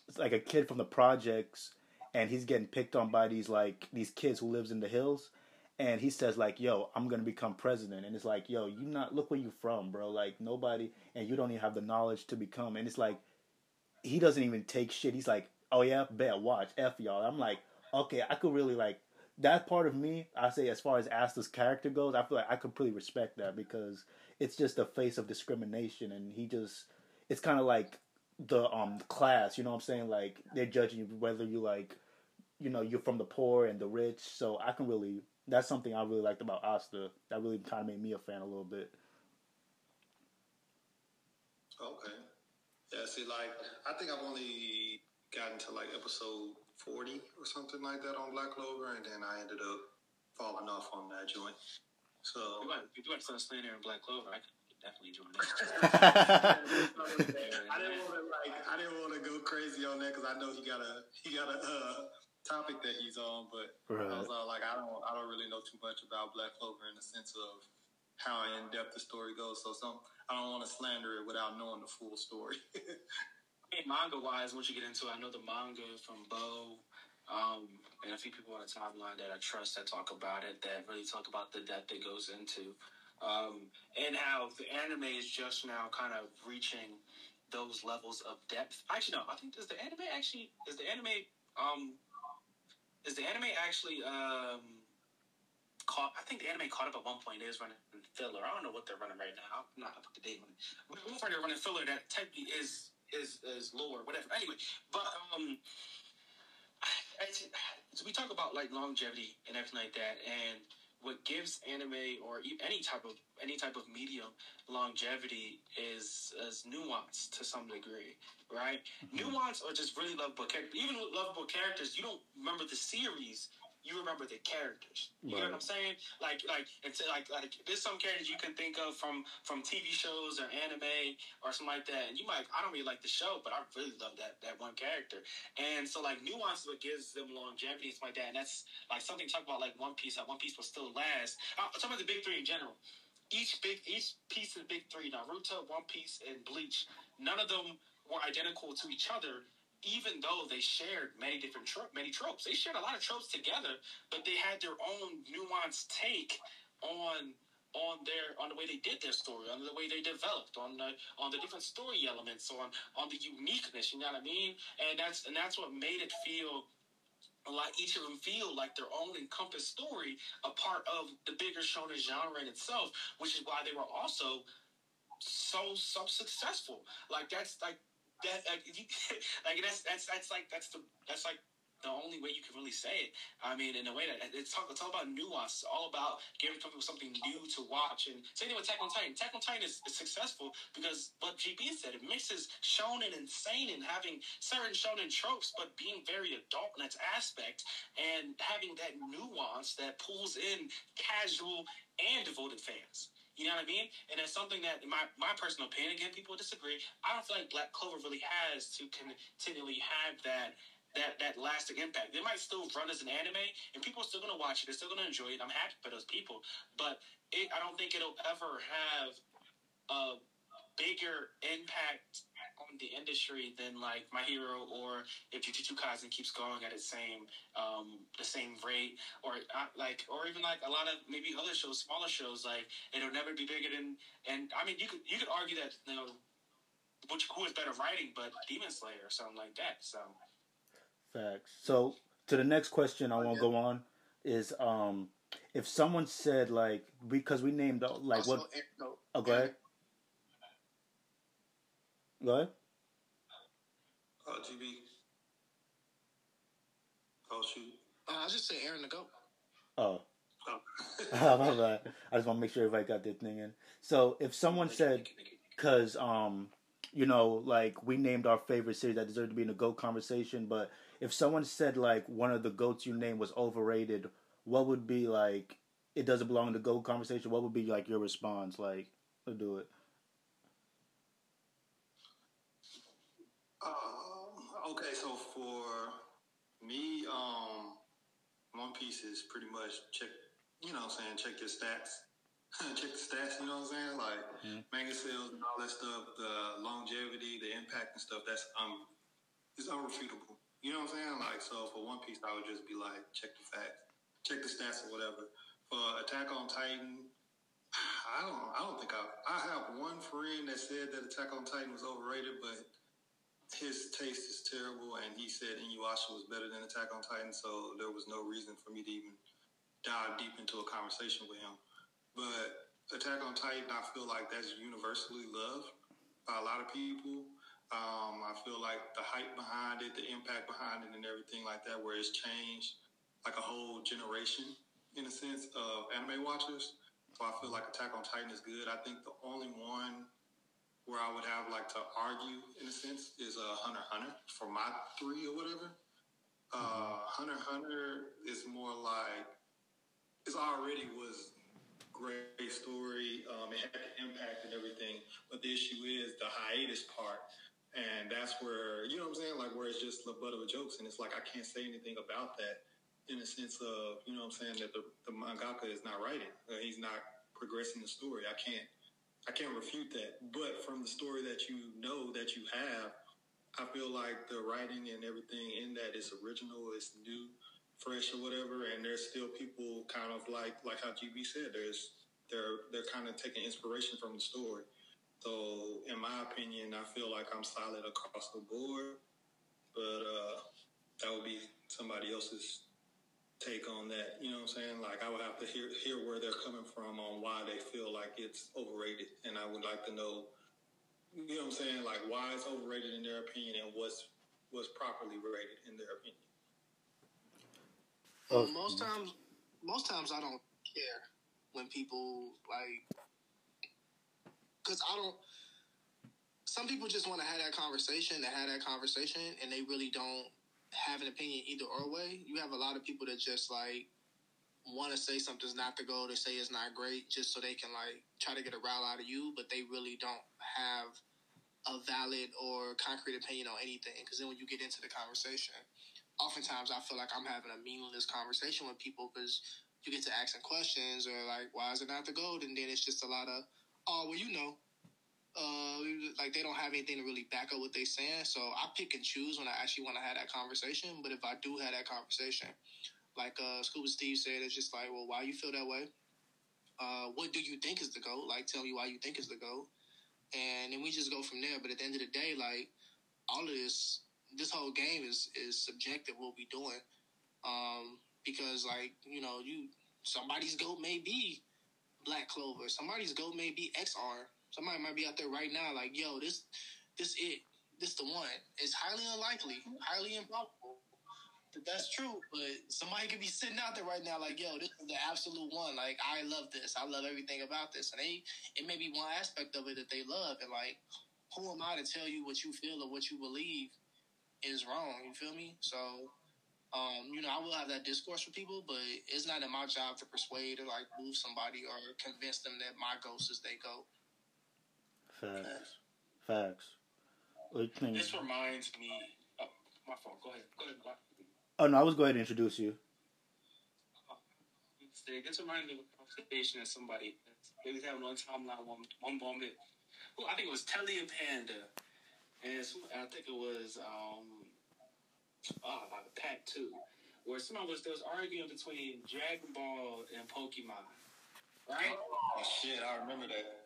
it's like a kid from the projects, and he's getting picked on by these like these kids who lives in the hills, and he says like, "Yo, I'm gonna become president," and it's like, "Yo, you not look where you from, bro. Like nobody, and you don't even have the knowledge to become." And it's like he doesn't even take shit. He's like, oh yeah, bet watch f y'all. I'm like, okay, I could really like that part of me. I say as far as Asta's character goes, I feel like I could pretty respect that because it's just a face of discrimination, and he just it's kind of like the um class. You know what I'm saying? Like they're judging you whether you like, you know, you're from the poor and the rich. So I can really that's something I really liked about Asta. That really kind of made me a fan a little bit. Okay. Yeah, see, like, I think I've only gotten to like episode 40 or something like that on Black Clover, and then I ended up falling off on that joint. So, If you want, if you want some Slander and Black Clover, I could definitely join in. [LAUGHS] I didn't want to like, I didn't want to go crazy on that because I know he got a he got a uh, topic that he's on, but I was all like, I don't, I don't really know too much about Black Clover in the sense of how in depth the story goes. So some, I don't want to slander it without knowing the full story. [LAUGHS] I mean, manga wise, once you get into it, I know the manga from Bo, um, and a few people on the timeline that I trust that talk about it, that really talk about the depth it goes into, um, and how the anime is just now kind of reaching those levels of depth. Actually, no, I think does the anime actually is the anime um is the anime actually um caught? I think the anime caught up at one point. is running filler. I don't know what they're running right now. I'm not up to date on it. But one they're running filler that technically is is is lore, whatever. Anyway, but um, we talk about like longevity and everything like that, and what gives anime or any type of any type of medium longevity is is nuance to some degree, right? Nuance or just really lovable characters. Even with lovable characters, you don't remember the series. You remember the characters. You know what I'm saying? Like, like, it's like, like, there's some characters you can think of from from TV shows or anime or something like that, and you might, I don't really like the show, but I really love that that one character. And so, like, nuance is what gives them longevity, and stuff like that. And that's like something to talk about, like One Piece. How One Piece will still last. I'm talking about the big three in general. Each big, each piece of the big three, Naruto, One Piece, and Bleach, none of them were identical to each other. Even though they shared many different tro- many tropes, they shared a lot of tropes together, but they had their own nuanced take on on their on the way they did their story, on the way they developed, on the on the different story elements, on on the uniqueness. You know what I mean? And that's and that's what made it feel like each of them feel like their own encompassed story, a part of the bigger shonen genre in itself, which is why they were also so so successful. Like that's like that like, you, [LAUGHS] like that's that's that's like that's the that's like the only way you can really say it. I mean, in a way that it's all, it's all about nuance. It's all about giving people something new to watch. And same thing with Attack on Titan. Attack on Titan is, is successful because what GB said it mixes shonen and seinen, having certain shonen tropes, but being very adult in its aspect and having that nuance that pulls in casual and devoted fans. You know what I mean? And it's something that, in my, my personal opinion, again, people disagree. I don't feel like Black Clover really has to continually have that that that lasting impact. They might still run as an anime, and people are still going to watch it. They're still going to enjoy it. I'm happy for those people, but it, I don't think it'll ever have a bigger impact the industry than like My Hero or if Jujutsu Kaisen keeps going at its same um, the same rate, or uh, like or even like a lot of maybe other shows, smaller shows. Like it'll never be bigger than. And I mean, you could you could argue that you know. Which who is better writing, but Demon Slayer or something like that. So Facts. So to the next question I want to go on is um if someone said like because we named like Also, what no, oh go ahead go ahead uh, GB. Oh shoot. uh, I just say Eren the goat. oh [LAUGHS] Oh. my bad I just want to make sure everybody got their thing in so if someone said because um you know like we named our favorite series that deserved to be in the goat conversation but if someone said like one of the goats you named was overrated what would be like it doesn't belong in the goat conversation what would be like your response like to do it Um, okay, so for me, um, One Piece is pretty much check, you know what I'm saying, check your stats. [LAUGHS] check the stats, you know what I'm saying? Like Mhm. manga sales and all that stuff, the longevity, the impact and stuff, that's um it's unrefutable. You know what I'm saying? Like so for One Piece I would just be like, check the facts, check the stats or whatever. For Attack on Titan, [SIGHS] I don't I don't think I I have one friend that said that Attack on Titan was overrated, but his taste is terrible, and he said Inuyasha was better than Attack on Titan, so there was no reason for me to even dive deep into a conversation with him. But Attack on Titan, I feel like that's universally loved by a lot of people. Um, I feel like the hype behind it, the impact behind it, and everything like that, where it's changed like a whole generation in a sense of anime watchers. So I feel like Attack on Titan is good. I think the only one where I would have like to argue in a sense is uh, Hunter Hunter for my three or whatever. Uh, Hunter Hunter is more like it already was great story. Um, it had the impact and everything, but the issue is the hiatus part, and that's where you know what I'm saying, like where it's just the butt of jokes, and it's like I can't say anything about that in a sense of you know what I'm saying that the, the mangaka is not writing, uh, he's not progressing the story. I can't I can't refute that. But from the story that you know that you have, I feel like the writing and everything in that is original, it's new, fresh or whatever, and there's still people kind of like like how GB said, there's they're they're kind of taking inspiration from the story. So in my opinion, I feel like I'm solid across the board, but uh, that would be somebody else's take on that. You know what I'm saying? Like I would have to hear hear where they're coming from on why they feel like it's overrated, and I would like to know. You know what I'm saying? Like why it's overrated in their opinion, and what's what's properly rated in their opinion. Oh, most times, most times I don't care when people like, because I don't. Some people just want to have that conversation, to have that conversation, and they really don't have an opinion either or way. You have a lot of people that just like want to say something's not the goal, they say it's not great, just so they can like try to get a rile out of you, but they really don't have a valid or concrete opinion on anything. Because then when you get into the conversation, oftentimes I feel like I'm having a meaningless conversation with people because you get to asking questions or like, why is it not the goal? And then it's just a lot of, oh, well, you know, uh, like they don't have anything to really back up what they're saying. So I pick and choose when I actually want to have that conversation. But if I do have that conversation, like uh, Scuba Steve said, it's just like, well, why you feel that way? Uh, what do you think is the goal? Like, tell me why you think is the goal, and then we just go from there. But at the end of the day, like all of this, this whole game is is subjective. What we doing, um, because like you know, you somebody's goat may be Black Clover, somebody's goat may be XR, Somebody might be out there right now, like, yo, this, this it, this the one. It's highly unlikely, highly improbable that that's true. But somebody could be sitting out there right now, like, yo, this is the absolute one. Like, I love this. I love everything about this. And they, it may be one aspect of it that they love, and like, who am I to tell you what you feel or what you believe is wrong? You feel me? So. Um, you know, I will have that discourse with people, but it's not in my job to persuade or like move somebody or convince them that my ghost is their goat. Facts. Facts. What thing? This reminds me. Oh, my phone. Go ahead. Go ahead. Oh no, I was going to introduce you. This reminds me of a conversation that somebody they was having on timeline one one moment. Well, I think it was Telly and Panda, and some, I think it was um oh like a pack two, where someone was there was arguing between Dragon Ball and Pokemon, right? Oh shit, I remember that.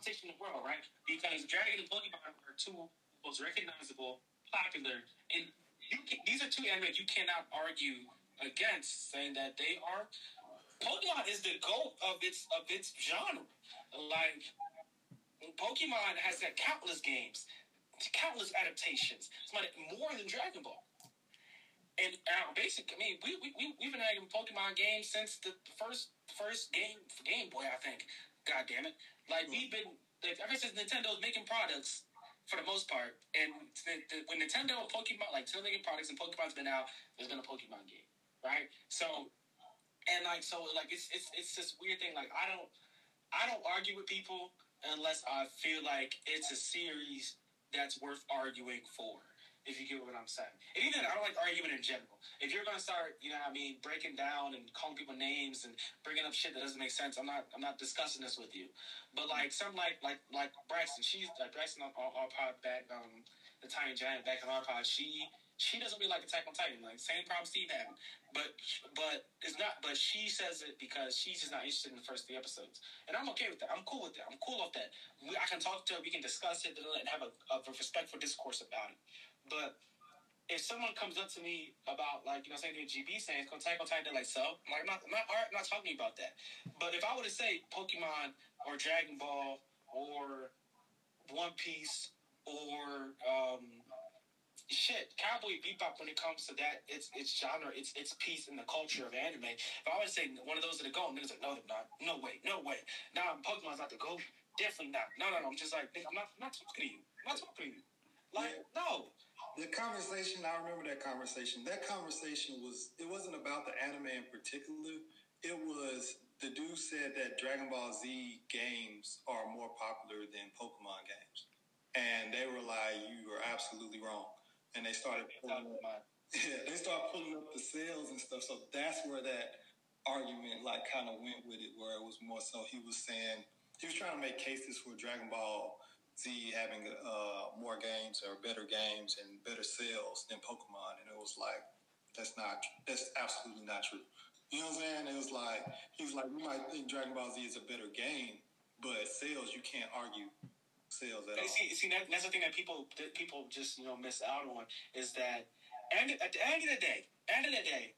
Competition in the world, right? Because Dragon and Pokemon are two most recognizable, popular, and you can, these are two anime you cannot argue against, saying that they are. Pokemon is the goat of its of its genre. Like Pokemon has had countless games, countless adaptations, more than Dragon Ball. And uh, our basic, I mean, we, we, we, we've been having Pokemon games since the first first game Game Boy, I think. God damn it. Like, hmm. we've been, like, ever since Nintendo's making products, for the most part, and the, the, when Nintendo and Pokemon, like, still making products and Pokemon's been out, there's been a Pokemon game, right? So, and like, so, like, it's, it's, it's this weird thing. Like, I don't, I don't argue with people unless I feel like it's a series that's worth arguing for if you get what I'm saying. And even I don't like arguing in general. If you're gonna start, you know, what I mean, breaking down and calling people names and bringing up shit that doesn't make sense, I'm not, I'm not discussing this with you. But like some like, like, like Braxton, she's like Braxton on our pod back, um, the Tiny Giant back in our pod. She, she doesn't really like Attack on Titan. Like same problem Steve had, but but it's not. But she says it because she's just not interested in the first three episodes, and I'm okay with that. I'm cool with that. I'm cool off that. We, I can talk to her. We can discuss it and have a, a respectful discourse about it. But if someone comes up to me about like you know saying the GB saying it's gonna Attack on Titan, they're like so, I'm like I'm not, I'm not, I'm not talking about that. But if I were to say Pokemon or Dragon Ball or One Piece or um, shit, Cowboy Bebop when it comes to that, it's it's genre, it's it's piece in the culture of anime. If I would say one of those are the GOAT, niggas like, no, they're not. No way, no way. Nah, Pokemon's not the GOAT. Definitely not. No, no, no. I'm just like, I'm not, I'm not talking to you. I'm not talking to you. Like, no. The conversation, I remember that conversation. That conversation was, it wasn't about the anime in particular. It was, the dude said that Dragon Ball Z games are more popular than Pokemon games. And they were like, you are absolutely wrong. And they started pulling up, yeah, they started pulling up the sales and stuff. So that's where that argument like kind of went with it, where it was more so he was saying, he was trying to make cases for Dragon Ball Z having uh, more games or better games and better sales than Pokemon, and it was like that's not that's absolutely not true. You know what I'm saying? It was like he's like, you might think Dragon Ball Z is a better game, but sales you can't argue sales at all. see, see that, that's the thing that people that people just you know miss out on is that, and at the end of the day, end of the day,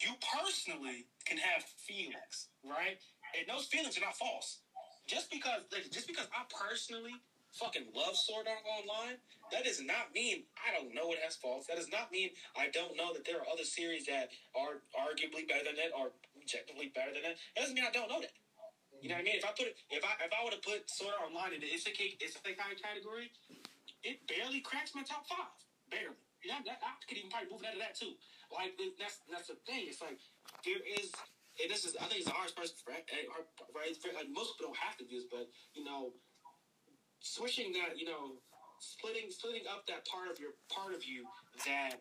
you personally can have feelings, right? And those feelings are not false. Just because, just because I personally fucking love Sword Art Online, that does not mean I don't know it has faults. That does not mean I don't know that there are other series that are arguably better than that, or objectively better than that. That doesn't mean I don't know that. You know what I mean? If I put it, if I if I would have put Sword Art Online in the it's isekai isekai category, it barely cracks my top five. Barely. You know, that, I could even probably move out of that too. Like that's that's the thing. It's like there is, and this is I think it's the hardest person for eh, hard- right. It's like most people don't have to do this, but you know, switching that, you know, splitting splitting up that part of your part of you that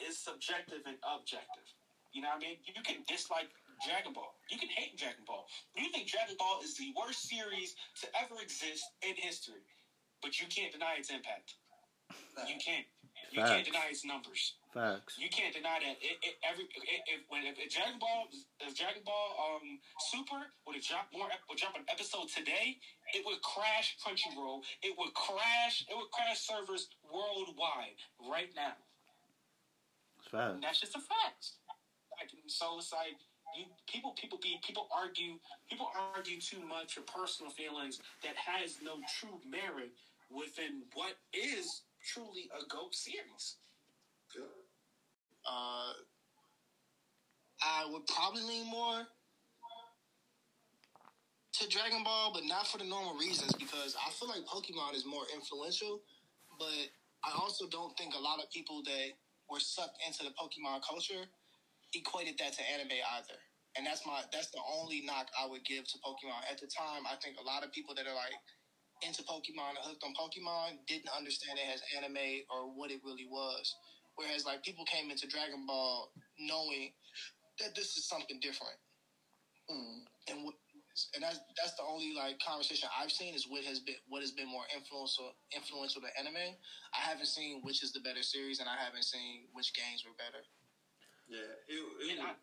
is subjective and objective. You know what I mean? You can dislike Dragon Ball. You can hate Dragon Ball. You think Dragon Ball is the worst series to ever exist in history, but you can't deny its impact. You can't. You can't deny its numbers. Facts. You can't deny that. It, it, every it, if when if Dragon Ball if Dragon Ball um Super would have dropped more would drop an episode today, it would crash Crunchyroll. It would crash. It would crash servers worldwide right now. Facts. And that's just a fact. Like, so it's like you people people be people argue people argue too much for personal feelings that has no true merit within what is truly a GOAT series. Uh, I would probably lean more to Dragon Ball, but not for the normal reasons because I feel like Pokemon is more influential, but I also don't think a lot of people that were sucked into the Pokemon culture equated that to anime either. And that's my that's the only knock I would give to Pokemon. At the time, I think a lot of people that are like into Pokemon and hooked on Pokemon didn't understand it as anime or what it really was. Whereas like people came into Dragon Ball knowing that this is something different. Mm. And what and that's that's the only like conversation I've seen is what has been what has been more influential influential to anime. I haven't seen which is the better series and I haven't seen which games were better. Yeah, it, it, was,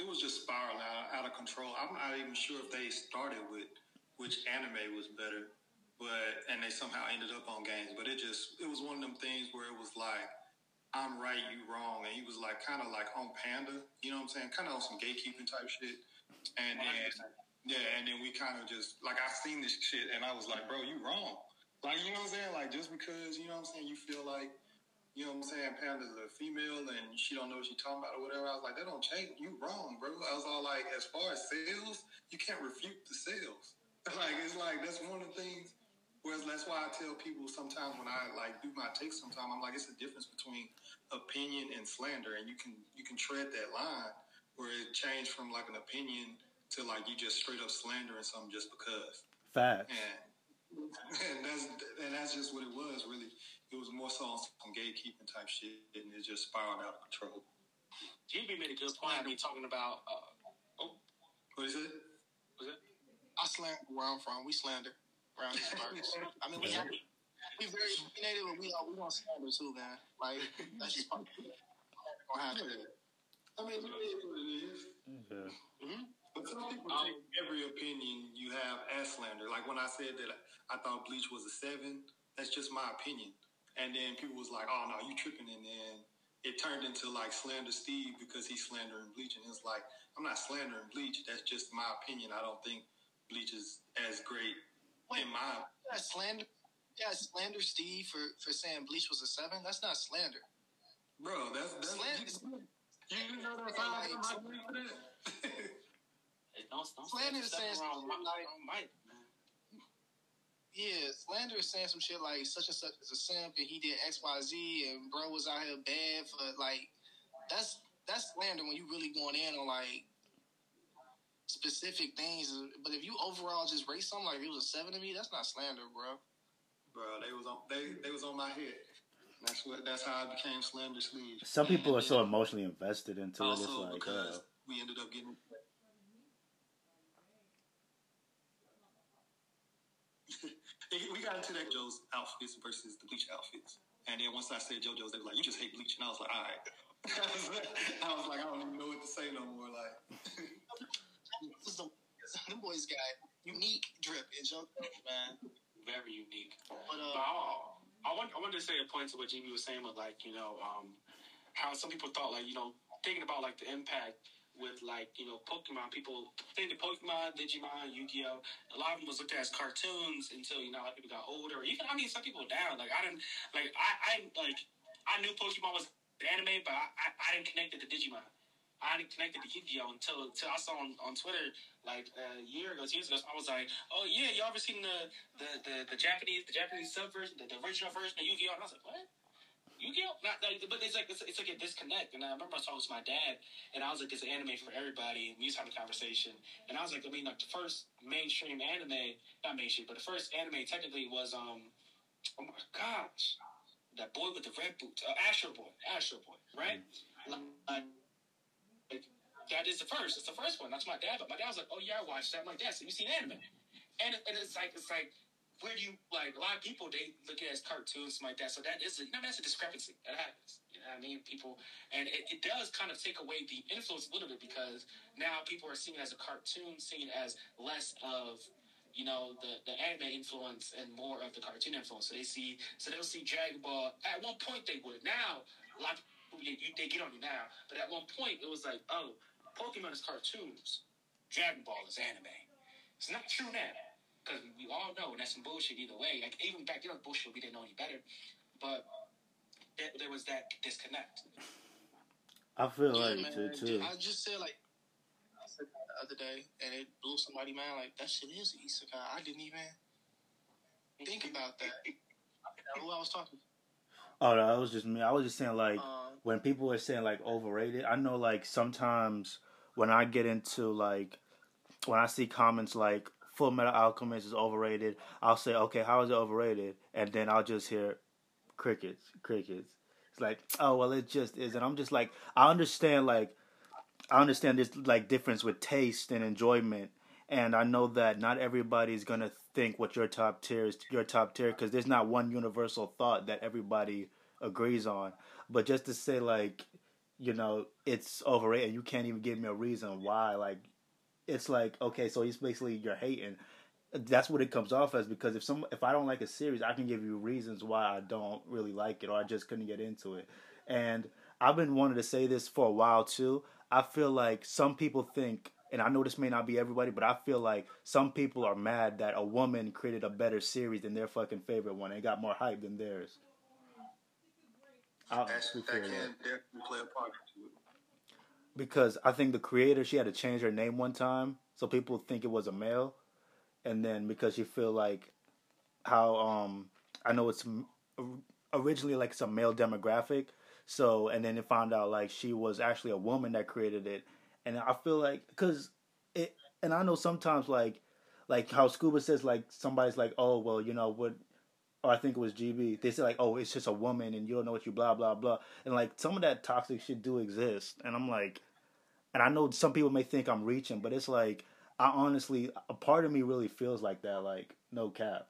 it was just spiraling out, out of control. I'm not even sure if they started with which anime was better, but and they somehow ended up on games. But it just it was one of them things where it was like I'm right, you wrong, and he was like kind of like on Panda, you know what I'm saying? Kind of on some gatekeeping type shit. And then yeah, and then we kind of just like I seen this shit, and I was like, bro, you wrong. Like you know what I'm saying? Like just because you know what I'm saying, you feel like you know what I'm saying, Panda's a female and she don't know what she's talking about or whatever. I was like, that don't change. You wrong, bro. I was all like, as far as sales, you can't refute the sales. [LAUGHS] Like it's like that's one of the things. Whereas that's why I tell people sometimes when I like do my takes, sometimes I'm like, it's a difference between opinion and slander, and you can you can tread that line where it changed from like an opinion to like you just straight up slandering something just because. Facts. And, and that's and that's just what it was. Really, it was more so on some gatekeeping type shit, and it just spiraled out of control. GB made a good point. I mean, talking about uh, oh, What is it? was it? I slander where I'm from. We slander around these. I mean, we have we We very opinionated, but we all we want slander too, man. Like that's just part of it. Gonna happen. I mean, it is what it is. Yeah. Mm-hmm. But some people take um, every opinion you have as slander. Like when I said that I thought Bleach was a seven, that's just my opinion. And then people was like, "Oh no, you tripping?" And then it turned into like slander Steve because he's slandering Bleach, and it's like I'm not slandering Bleach. That's just my opinion. I don't think Bleach is as great in my. Yeah, slander. Yeah, slander Steve for for saying Bleach was a seven. That's not slander. Bro, that's that's Slander. you, you know that's how I come out for that. Hey, don't don't Slander step says around my, like- Mike, man. Yeah, slander is saying some shit like such and such is a simp and he did X Y Z and bro was out here bad for like that's that's slander when you really going in on like specific things. But if you overall just rate something like it was a seven to me, that's not slander, bro. Bro, they was on they they was on my head. That's what that's how I became slander sleeve. Some people are so emotionally invested into it. It's Also like, because uh, we ended up getting. [LAUGHS] we got into that Joe's outfits versus the bleach outfits, and then once I said JoJo's, they were like, "You just hate bleach," and I was like, "All right." [LAUGHS] I was like, I don't even know what to say no more. Like, [LAUGHS] This is the, them boys got unique drip in Joe, man. Very unique. But But uh, I, I, want, I wanted to say a point to what Jimmy was saying with like you know um, how some people thought like you know thinking about like the impact with like you know Pokemon people think thinking Pokemon, Digimon, Yu-Gi-Oh. A lot of them was looked at as cartoons until you know like people got older. Even I mean some people down like I didn't like I, I like I knew Pokemon was the anime, but I, I, I didn't connect it to Digimon. I didn't connect it to Yu-Gi-Oh until until I saw on, on Twitter like a year ago, two years ago. I was like, oh yeah, you ever seen the the, the, the Japanese the Japanese sub version, the, the original version of Yu-Gi-Oh? And I was like, what? Yu-Gi-Oh? Not like, but it's like it's, it's like a disconnect. And I remember I was talking to my dad, and I was like, it's an anime for everybody. And we was having a conversation, and I was like, I mean, like the first mainstream anime, not mainstream, but the first anime technically was um, oh my gosh, that boy with the red boots, uh, Astro Boy, Astro Boy, right? Like, like, that is the first. It's the first one. That's my dad. But my dad was like, "Oh yeah, I watched that." Like, "Dad, so you seen anime?" And, and it's like it's like where do you like a lot of people they look at it as cartoons something like that. So that is a, you know that's a discrepancy that happens. You know what I mean? People and it, it does kind of take away the influence a little bit because now people are seeing it as a cartoon, seeing it as less of you know the the anime influence and more of the cartoon influence. So they see so they'll see Dragon Ball. At one point they would. Now a lot of people they, they get on you now, but at one point it was like oh Pokemon is cartoons, Dragon Ball is anime. It's not true now because we all know that's some bullshit either way. Like even back then, bullshit. We didn't know any better, but there, there was that disconnect. I feel yeah, like man, too, too. I just said like I said that the other day, and it blew somebody mind. Like that shit is isekai. I didn't even think about that. I who I was talking. to. Oh, no, that was just me. I was just saying like Um, when people are saying like overrated. I know like sometimes when I get into like when I see comments like Full Metal Alchemist is overrated, I'll say okay, how is it overrated? And then I'll just hear crickets, crickets. It's like oh well, it just is, and I'm just like I understand like I understand this like difference with taste and enjoyment, and I know that not everybody's gonna think what your top tier is your top tier because there's not one universal thought that everybody agrees on. But just to say like, you know, it's overrated, you can't even give me a reason why. Like, it's like okay, so it's basically you're hating. That's what it comes off as because if some if I don't like a series, I can give you reasons why I don't really like it or I just couldn't get into it. And I've been wanting to say this for a while too. I feel like some people think, and I know this may not be everybody, but I feel like some people are mad that a woman created a better series than their fucking favorite one and got more hype than theirs. I'll that, that can definitely play a part into it. because I think the creator she had to change her name one time, so people think it was a male, and then because she feel like how um I know it's originally like it's a male demographic, so and then it found out like she was actually a woman that created it, and I feel like because it and I know sometimes like like how Scuba says like somebody's like oh well you know what or I think it was GB. They say like, "Oh, it's just a woman, and you don't know what you blah blah blah," and like some of that toxic shit do exist, and I'm like, and I know some people may think I'm reaching, but it's like I honestly, a part of me really feels like that, like no cap.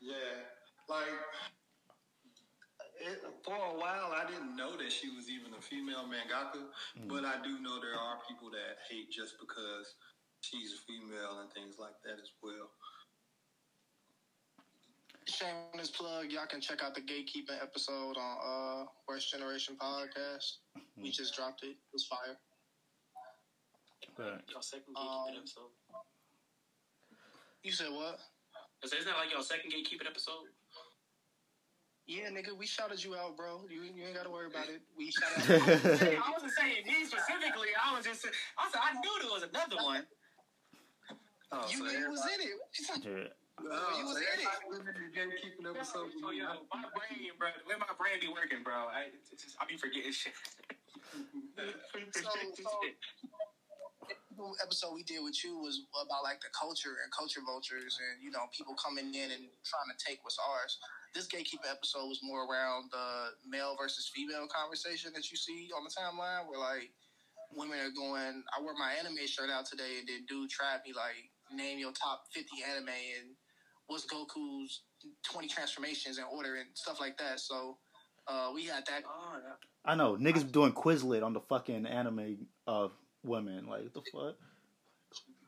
Yeah, like it, for a while, I didn't know that she was even a female mangaka, but I do know there are people that hate just because she's a female and things like that as well. Shameless plug. Y'all can check out the gatekeeping episode on uh Worst Generation podcast. We just dropped it. It was fire. Right. Y'all second Um, gatekeeping episode. You said what? I said, isn't that like y'all second gatekeeping episode? Yeah, nigga, we shouted you out, bro. You, you ain't got to worry about it. We shouted out. [LAUGHS] I wasn't saying me specifically. I was just I said I knew there was another one. Oh, you so nigga was in it. What you talking- Yeah. Oh, you was so in it. everybody was in the gatekeeping episode. So, yo, my brain, bro, where my brain be working, bro. I, it's just, I be forgetting shit. [LAUGHS] the episode we did with you was about like the culture and culture vultures and you know people coming in and trying to take what's ours. This gatekeeper episode was more around the male versus female conversation that you see on the timeline, where like women are going. I wore my anime shirt out today, and then dude tried me like name your top fifty anime and what's Goku's twenty transformations in order and stuff like that. So uh, we had that yeah. I know niggas doing Quizlet on the fucking anime of women. Like the fuck?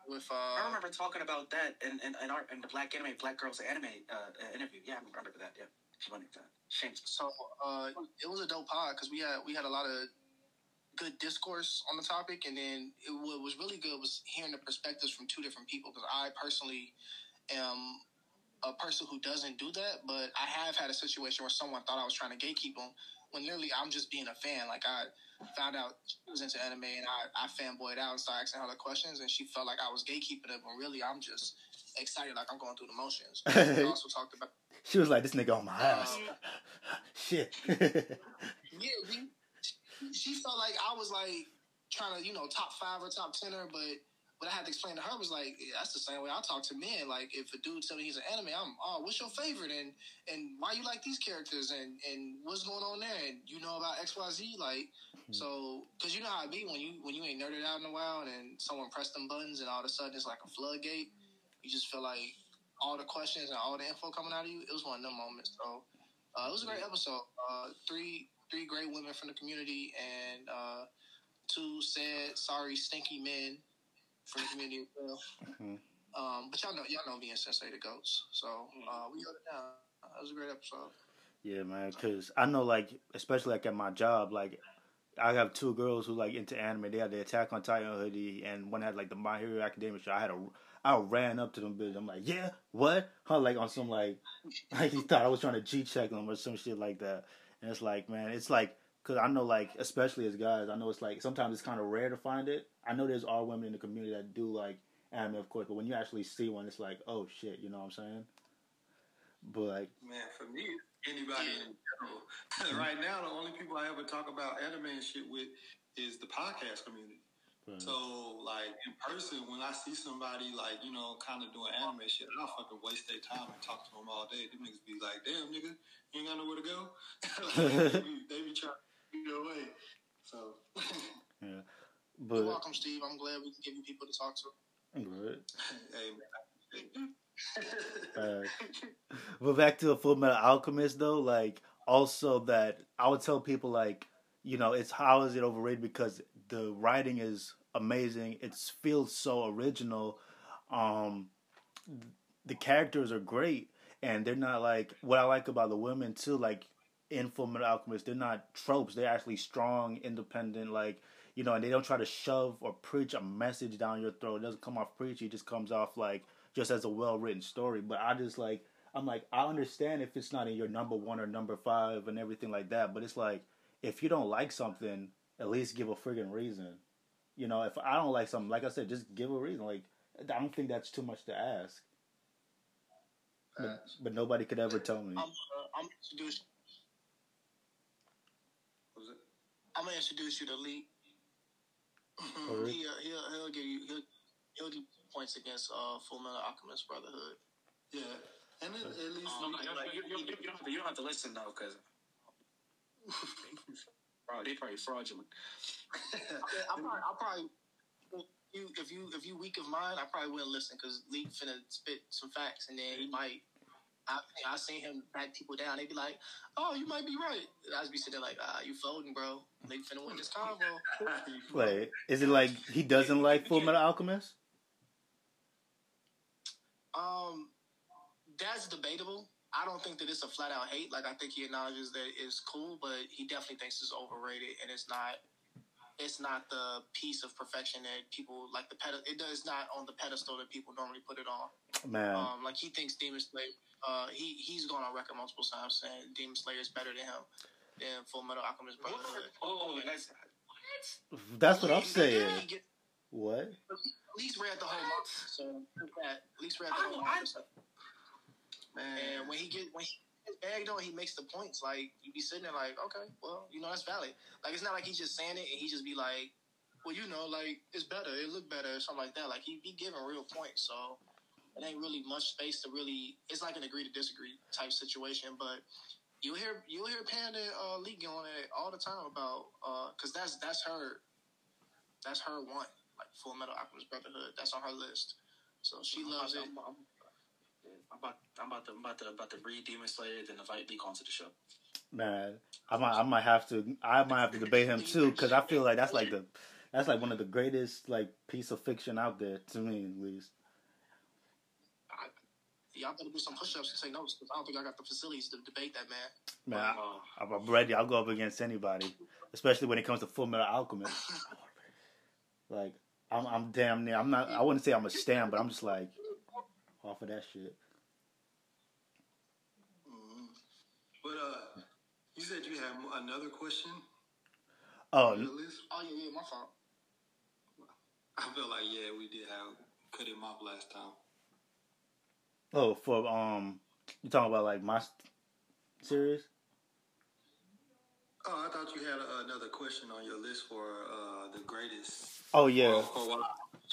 With I uh, remember talking about that in, in, in, our, in the Black Anime, Black Girls Anime uh, interview. Yeah, I remember that. Yeah, she wanted that. Shames. So uh, it was a dope pod because we had we had a lot of good discourse on the topic, and then it, what was really good was hearing the perspectives from two different people. Because I personally am a person who doesn't do that, but I have had a situation where someone thought I was trying to gatekeep them when literally I'm just being a fan. Like I found out she was into anime, and I, I fanboyed out and started asking her the questions, and she felt like I was gatekeeping it, when really I'm just excited, like I'm going through the motions. [LAUGHS] we also talked about. She was like, "This nigga on my ass." Um, [LAUGHS] Shit. [LAUGHS] Yeah, we, she felt like I was like trying to, you know, top five or top ten her, but what I had to explain to her was like, yeah, that's the same way I talk to men. Like, if a dude tell me he's an anime, I'm, oh, what's your favorite, and and why you like these characters, and and what's going on there, and you know about X Y Z, like, so because you know how it be when you when you ain't nerded out in a while, and then someone press them buttons, and all of a sudden it's like a floodgate. You just feel like all the questions and all the info coming out of you. It was one of them moments. So uh, it was a great episode. Uh, three three great women from the community and uh, two sad, sorry, stinky men from the community as well. Mhm. Um, but y'all know y'all know me and Sensei the Goats, so uh, we held it down. That was a great episode. Yeah, man. Because I know, like, especially like at my job, like, I have two girls who like into anime. They had the Attack on Titan hoodie, and one had like the My Hero Academia shirt. I had a, I ran up to them bitches. I'm like, yeah, what? Huh? Like on some like, [LAUGHS] like he thought I was trying to G check them or some shit like that. And it's like, man, it's like, cause I know like, especially as guys, I know it's like sometimes it's kind of rare to find it. I know there's all women in the community that do like anime, of course, but when you actually see one, it's like, oh shit, you know what I'm saying? But like, Man, for me, anybody in general. [LAUGHS] right now, the only people I ever talk about anime and shit with is the podcast community. uh, So, like, in person, when I see somebody, like, you know, kind of doing anime shit, I'll fucking waste their time and talk to them all day. Them niggas be like, damn, nigga, you ain't got nowhere to go? [LAUGHS] like, they, be, they be trying your way. So, yeah, [LAUGHS] You're but welcome, Steve. I'm glad we can give you people to talk to. Right. [LAUGHS] hey, man. [LAUGHS] Uh, but back to the Full Metal Alchemist though, like also that I would tell people like, you know, it's how is it overrated because the writing is amazing. It feels so original. Um, the characters are great, and they're not like what I like about the women too. Like in Full Metal Alchemist, they're not tropes. They're actually strong, independent. Like you know, and they don't try to shove or preach a message down your throat. It doesn't come off preachy. It just comes off like just as a well written story. But I just like I'm like I understand if it's not in your number one or number five and everything like that. But it's like if you don't like something, at least give a friggin' reason. You know, if I don't like something, like I said, just give a reason. Like I don't think that's too much to ask. But, but nobody could ever tell me. I'm, uh, I'm. What was it? I'm gonna introduce you to Lee. Oh, really? he, uh, he'll he'll give you he'll he'll give points against uh, Full Metal Alchemist Brotherhood. Yeah. And it, at least, Um, you, like, you, you, you, you, don't have to, you don't have to listen though, because bro, [LAUGHS] they probably fraudulent. [LAUGHS] I probably, I probably you if you if you weak of mind, I probably wouldn't listen because Lee finna spit some facts and then he might I I seen him back people down. They be like, "Oh, you might be right." And I just be sitting there like, "Ah, you floating, bro. They finna win this convo." [LAUGHS] Wait, is it like he doesn't like Full Metal Alchemist? Um, that's debatable. I don't think that it's a flat out hate. Like I think he acknowledges that it's cool, but he definitely thinks it's overrated and it's not. It's not the piece of perfection that people like the pedestal. It does not on the pedestal that people normally put it on. Man, Um, like he thinks Demon Slayer. Uh, he he's gone on record multiple times saying Demon Slayer is better than him than Full Metal Alchemist Brotherhood. Oh, that's what? that's what I'm saying. get- What? At least read the whole manga, so that at least read the whole I- I- manga. Man, And when he get when he gets bagged on, he makes the points. Like you be sitting there like, okay, well, you know that's valid. Like it's not like he's just saying it and he just be like, well, you know, like it's better, it look better, or something like that. Like he be giving real points, so it ain't really much space to really. It's like an agree to disagree type situation, but. You hear you hear Panda uh, Lee going at it all the time about because that's that's her that's her one like Full Metal Alchemist Brotherhood that's on her list so she loves it I'm, I'm, I'm about, I'm about to, I'm about to, about to read Demon Slayer, then invite Leak onto the show. Man, I might, I might have to, I might have to debate him too, because I feel like that's like the, that's like one of the greatest like piece of fiction out there to me, at least. Y'all better do some push-ups and take notes because I don't think I got the facilities to debate that, man. Man, I, Oh, I'm I'm ready. I'll go up against anybody, especially when it comes to Full Metal Alchemist. [LAUGHS] Like, I'm, I'm damn near. I'm not. I wouldn't say I'm a stand, but I'm just like off of that shit. But uh, you said you had another question Oh, on your list. Oh yeah, yeah, my fault. I feel like yeah, we did have cut him off last time. oh, for um, you talking about like my s- series? Oh, I thought you had uh, another question on your list for uh, the greatest. Oh yeah. Or, or what-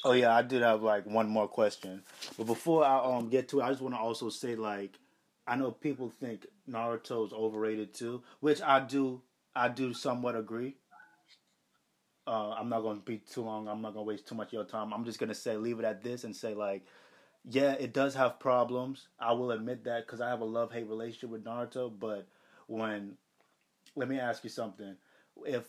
Oh yeah, I did have like one more question, but before I um get to it, I just want to also say like, I know people think Naruto's overrated too, which I do. I do somewhat agree. Uh, I'm not going to be too long. I'm not going to waste too much of your time. I'm just going to say leave it at this and say like, yeah, it does have problems. I will admit that because I have a love hate relationship with Naruto. But when, let me ask you something: if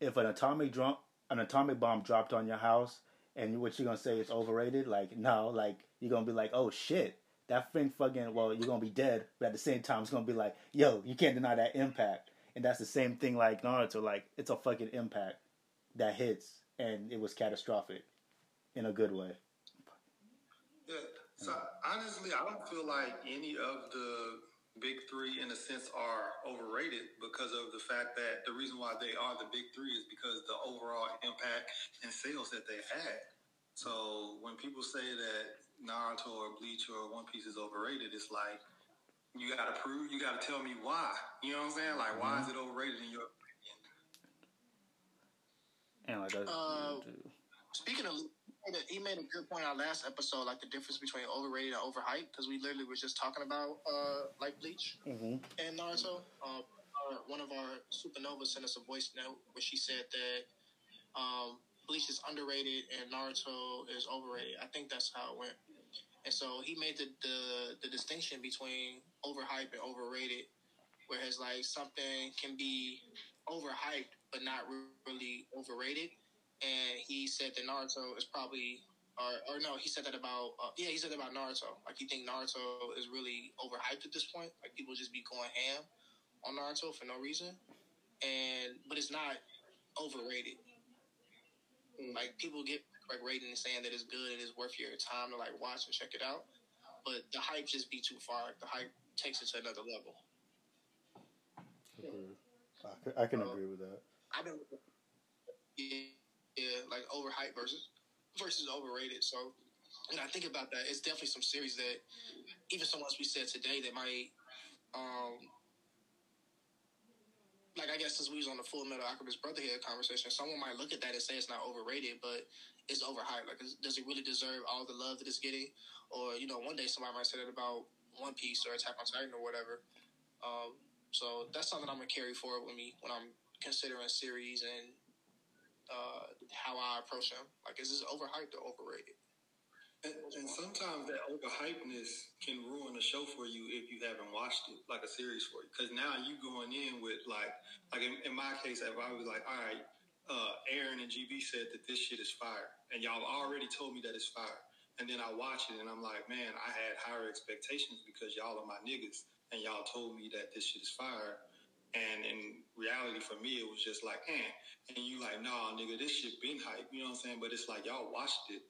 if an atomic drum an atomic bomb dropped on your house and what you're gonna say is overrated? Like no, like you're gonna be like, oh shit, that thing fucking. Well, you're gonna be dead, but at the same time, it's gonna be like, yo, you can't deny that impact. And that's the same thing like Naruto. Like it's a fucking impact that hits, and it was catastrophic in a good way. Yeah. So honestly, I don't feel like any of the big three, in a sense, are overrated because of the fact that the reason why they are the big three is because the overall impact and sales that they had. So when people say that Naruto or Bleach or One Piece is overrated, it's like you got to prove, you got to tell me why. You know what I'm saying? Like, why is it overrated in your opinion? And like that's Uh, Speaking of, he made a- he made a good point on our last episode, like the difference between overrated and overhyped, because we literally were just talking about uh like Bleach hmm and Naruto. Uh, our, one of our supernovas sent us a voice note where she said that um, Bleach is underrated and Naruto is overrated. I think that's how it went. And so he made the, the, the distinction between overhyped and overrated, whereas like something can be overhyped but not really overrated. And he said that Naruto is probably, or, or no, he said that about, uh, yeah, he said that about Naruto. Like, you think Naruto is really overhyped at this point? Like, people just be going ham on Naruto for no reason. And, but it's not overrated. Like, people get like rating and saying that it's good and it's worth your time to like watch and check it out. But the hype just be too far. The hype takes it to another level. I can, I can agree with that. I've been yeah, yeah, like overhyped versus versus overrated. So when I think about that, it's definitely some series that even some ones we said today that might um like I guess since we was on the Full Metal Alchemist Brotherhood conversation, someone might look at that and say it's not overrated, but it's overhyped. Like, does it really deserve all the love that it's getting? Or you know, one day somebody might say that about One Piece or Attack on Titan or whatever. Um, so that's something I'm gonna carry forward with me when I'm considering series and uh, how I approach them. Like, is this overhyped or overrated? And, and sometimes that overhypeness can ruin a show for you if you haven't watched it, like a series for you. Because now you going in with like, like in, in my case, if I was like, all right, uh, Aaron and GB said that this shit is fire, and y'all already told me that it's fire, and then I watch it and I'm like, man, I had higher expectations because y'all are my niggas, and y'all told me that this shit is fire. And in reality, for me, it was just like, eh. And you like, nah, nigga, this shit been hype. You know what I'm saying? But it's like y'all watched it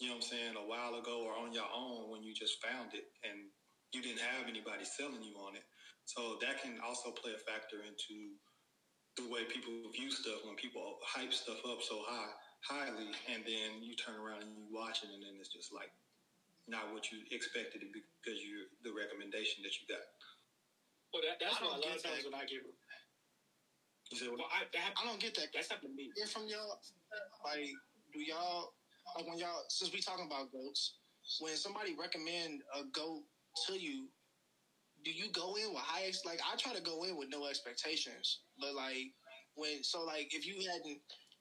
you know what I'm saying, a while ago or on your own when you just found it and you didn't have anybody selling you on it. So that can also play a factor into the way people view stuff when people hype stuff up so high, highly, and then you turn around and you watch it and then it's just like not what you expected it because you the recommendation that you got. Well, that, that's I why a lot of times that. when I get. You said, Well, I, that, I don't get that. that's happened to me. Hear from y'all, like, do y'all like when y'all since we talking about goats, when somebody recommend a goat to you, do you go in with high ex- like I try to go in with no expectations, but like when so like if you hadn't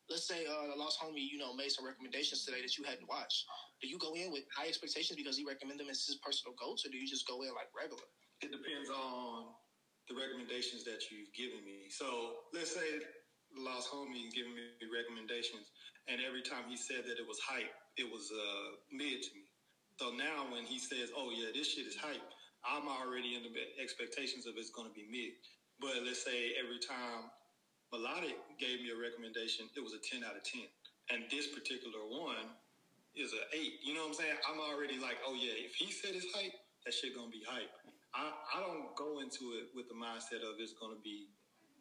let's say uh the lost homie you know made some recommendations today that you hadn't watched, do you go in with high expectations because he recommended them as his personal goals, or do you just go in like regular? It depends on the recommendations that you've given me. So let's say the lost homie giving me recommendations, and every time he said that it was hype, it was uh, mid to me. So now when he says, "Oh yeah, this shit is hype," I'm already in the expectations of it's going to be mid. But let's say every time Melodic gave me a recommendation, it was a 10 out of 10, and this particular one is a eight. You know what I'm saying? I'm already like, "Oh yeah, if he said it's hype, that shit gonna be hype." I, I don't go into it with the mindset of it's going to be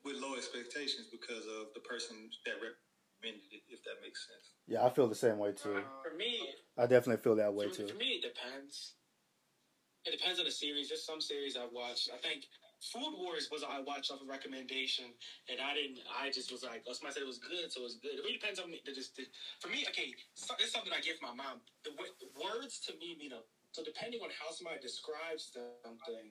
with low expectations because of the person that recommended it, if that makes sense. Yeah, I feel the same way too. For me, I definitely feel that way for, too. for me, it depends. It depends on the series. There's some series I've watched. I think Food Wars was I watched off a recommendation, and I didn't. I just was like, oh, somebody said it was good, so it was good. It really depends on me. Just for me, okay, so, it's something I give my mom. The words to me mean a. So depending on how somebody describes something,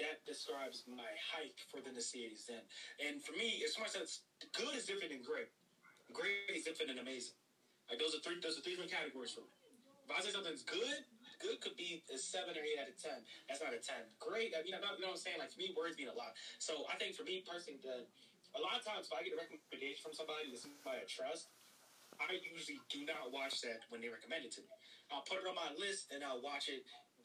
that describes my hype for the series. Then, and for me, if somebody says good is different than great, great is different than amazing. Like those are three. Those are three different categories for me. If I say something's good, good could be a seven or eight out of ten. That's not a ten. Great, mean, I'm you know what I'm saying? Like for me, words mean a lot. So I think for me personally, the, a lot of times if I get a recommendation from somebody, that's somebody I trust, I usually do not watch that when they recommend it to me. I'll put it on my list and I'll watch it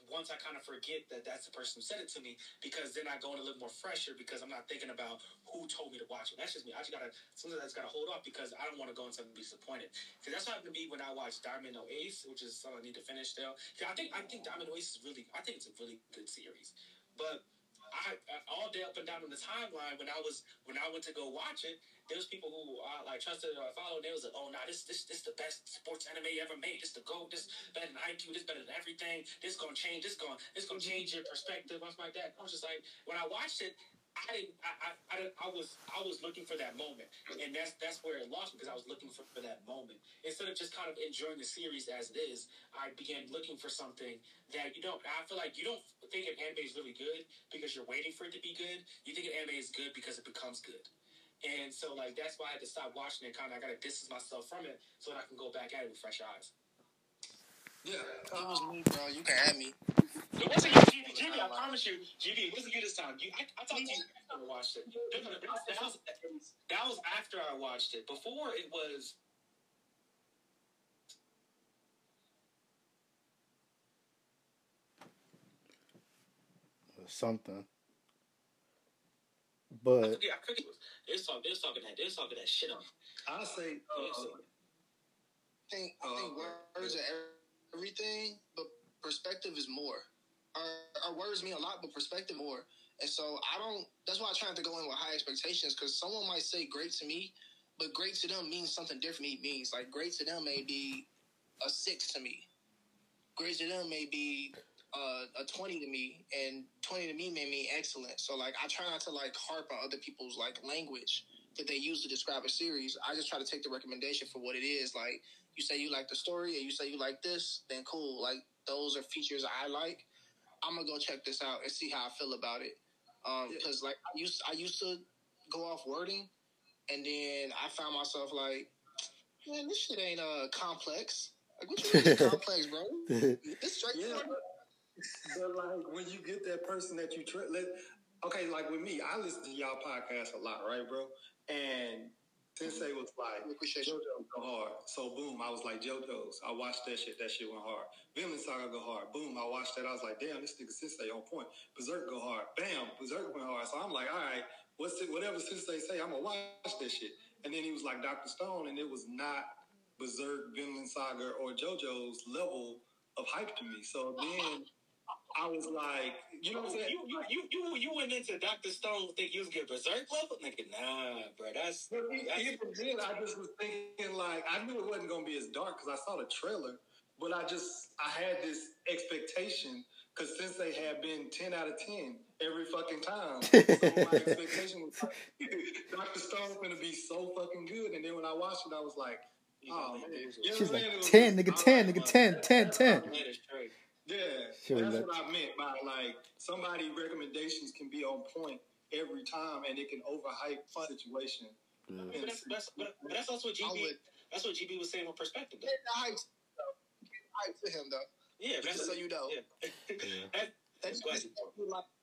once I kind of forget that that's the person who said it to me because then I go in a little more fresher because I'm not thinking about who told me to watch it. That's just me. I just gotta sometimes I just gotta hold off because I don't want to go into something and be disappointed. Because that's what happened to me when I watched Diamond Ace, which is something I need to finish. 'Cause I think I think Diamond Ace is really I think it's a really good series, but. I all day up and down on the timeline when I was when I went to go watch it, there was people who I like trusted uh, or followed. They was like, "Oh, nah, this this this the best sports anime ever made. This the goat. This better than Haikyuu. This better than everything. This gonna change. This gonna this gonna change your perspective." Was like that. I was just like, when I watched it, I didn't. I I, I, I was I was looking for that moment, and that's that's where it lost me because I was looking for, for that moment instead of just kind of enjoying the series as it is. I began looking for something that you don't. I feel like you don't think an anime is really good because you're waiting for it to be good. You think an anime is good because it becomes good. And so, like, that's why I had to stop watching it. Kind of, I got to distance myself from it so that I can go back at it with fresh eyes. Yeah. It was me, bro. You can have me. It wasn't you, GB. GB, I promise you, GB, it wasn't you this time. You, I, I talked to you after I watched it. That, was, that was after I watched it. Before it was. Something. I But forget, I forget. They was talking. They was talking that. They was talking that shit on. I say, They uh, I think I think Oh, words are everything, but perspective is more. Our, our words mean a lot, but perspective more. And so I don't. That's why I try not to go in with high expectations because someone might say great to me, but great to them means something different. It means like great to them may be a six to me. Great to them may be uh, a twenty to me, and twenty to me made me excellent. So like I try not to like harp on other people's like language that they use to describe a series. I just try to take the recommendation for what it is. Like you say you like the story, and you say you like this, then cool. Like those are features I like. I'm gonna go check this out and see how I feel about it. Um, because like I used I used to go off wording, and then I found myself like, man, this shit ain't uh complex. Like, what you mean [LAUGHS] complex, bro? [LAUGHS] It's straight Yeah. But, like when you get that person that you trust, let okay, like with me, I listen to y'all podcast a lot, right, bro? And Sensei was like, We appreciate you. JoJo go hard. So boom, I was like JoJo's. I watched that shit. That shit went hard. Vinland Saga go hard. Boom, I watched that. I was like, damn, this nigga Sensei on point. Berserk go hard. Bam, Berserk went hard. So I'm like, all right, what's it? Whatever Sensei say, I'm gonna watch that shit. And then he was like Doctor Stone, and it was not Berserk, Vinland Saga, or JoJo's level of hype to me. So then I was like, you know what I'm saying? You, you, you, you, you went into Dr. Stone think you was getting berserk level? Nigga, nah, bro. That's, But that's even then, I just was thinking like I knew it wasn't gonna be as dark because I saw the trailer, but I just I had this expectation because Sensei had been ten out of ten every fucking time, so my [LAUGHS] expectation was [LAUGHS] Doctor Stone's gonna be so fucking good, and then when I watched it, I was like, oh man, She's like saying? It 10, nigga, I 10, like nigga, my- 10, [LAUGHS] 10, 10. That is straight. Yeah, Sure, that's that- what I meant by like somebody recommendations can be on point every time, and it can overhype a situation. But that's, that's, but, but that's also what GB, would- that's what GB was saying with perspective, though. Get hype, though. Get hype to him, though. Yeah, Just that's so you know. Yeah. That- [LAUGHS] That's Go like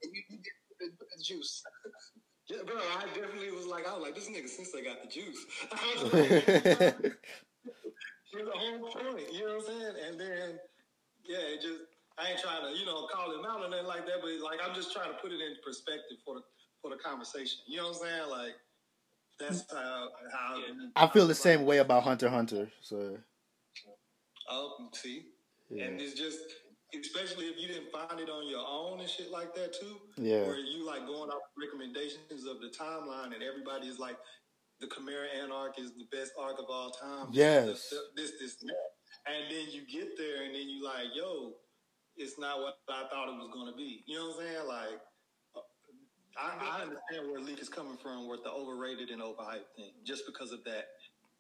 you, you get the, the juice. [LAUGHS] Yeah, bro, I definitely was like, I was like, this nigga Sensei got the juice. [LAUGHS] I was You're the whole point, you know what I'm saying? And then, yeah, it just, I ain't trying to, you know, call him out or nothing like that, but like, I'm just trying to put it in perspective for the, for the conversation. You know what I'm saying? Like, that's how, how I feel the same way about Hunter Hunter. So Oh, see? yeah, And it's just, especially if you didn't find it on your own and shit like that too. yeah, Where you like going off recommendations of the timeline and everybody is like, the Chimera Ant arc is the best arc of all time. Yes. This, this, this, that. And then you get there and then you like, yo, it's not what I thought it was going to be. You know what I'm saying? Like, uh, I, I understand where Leak is coming from with the overrated and overhyped thing, just because of that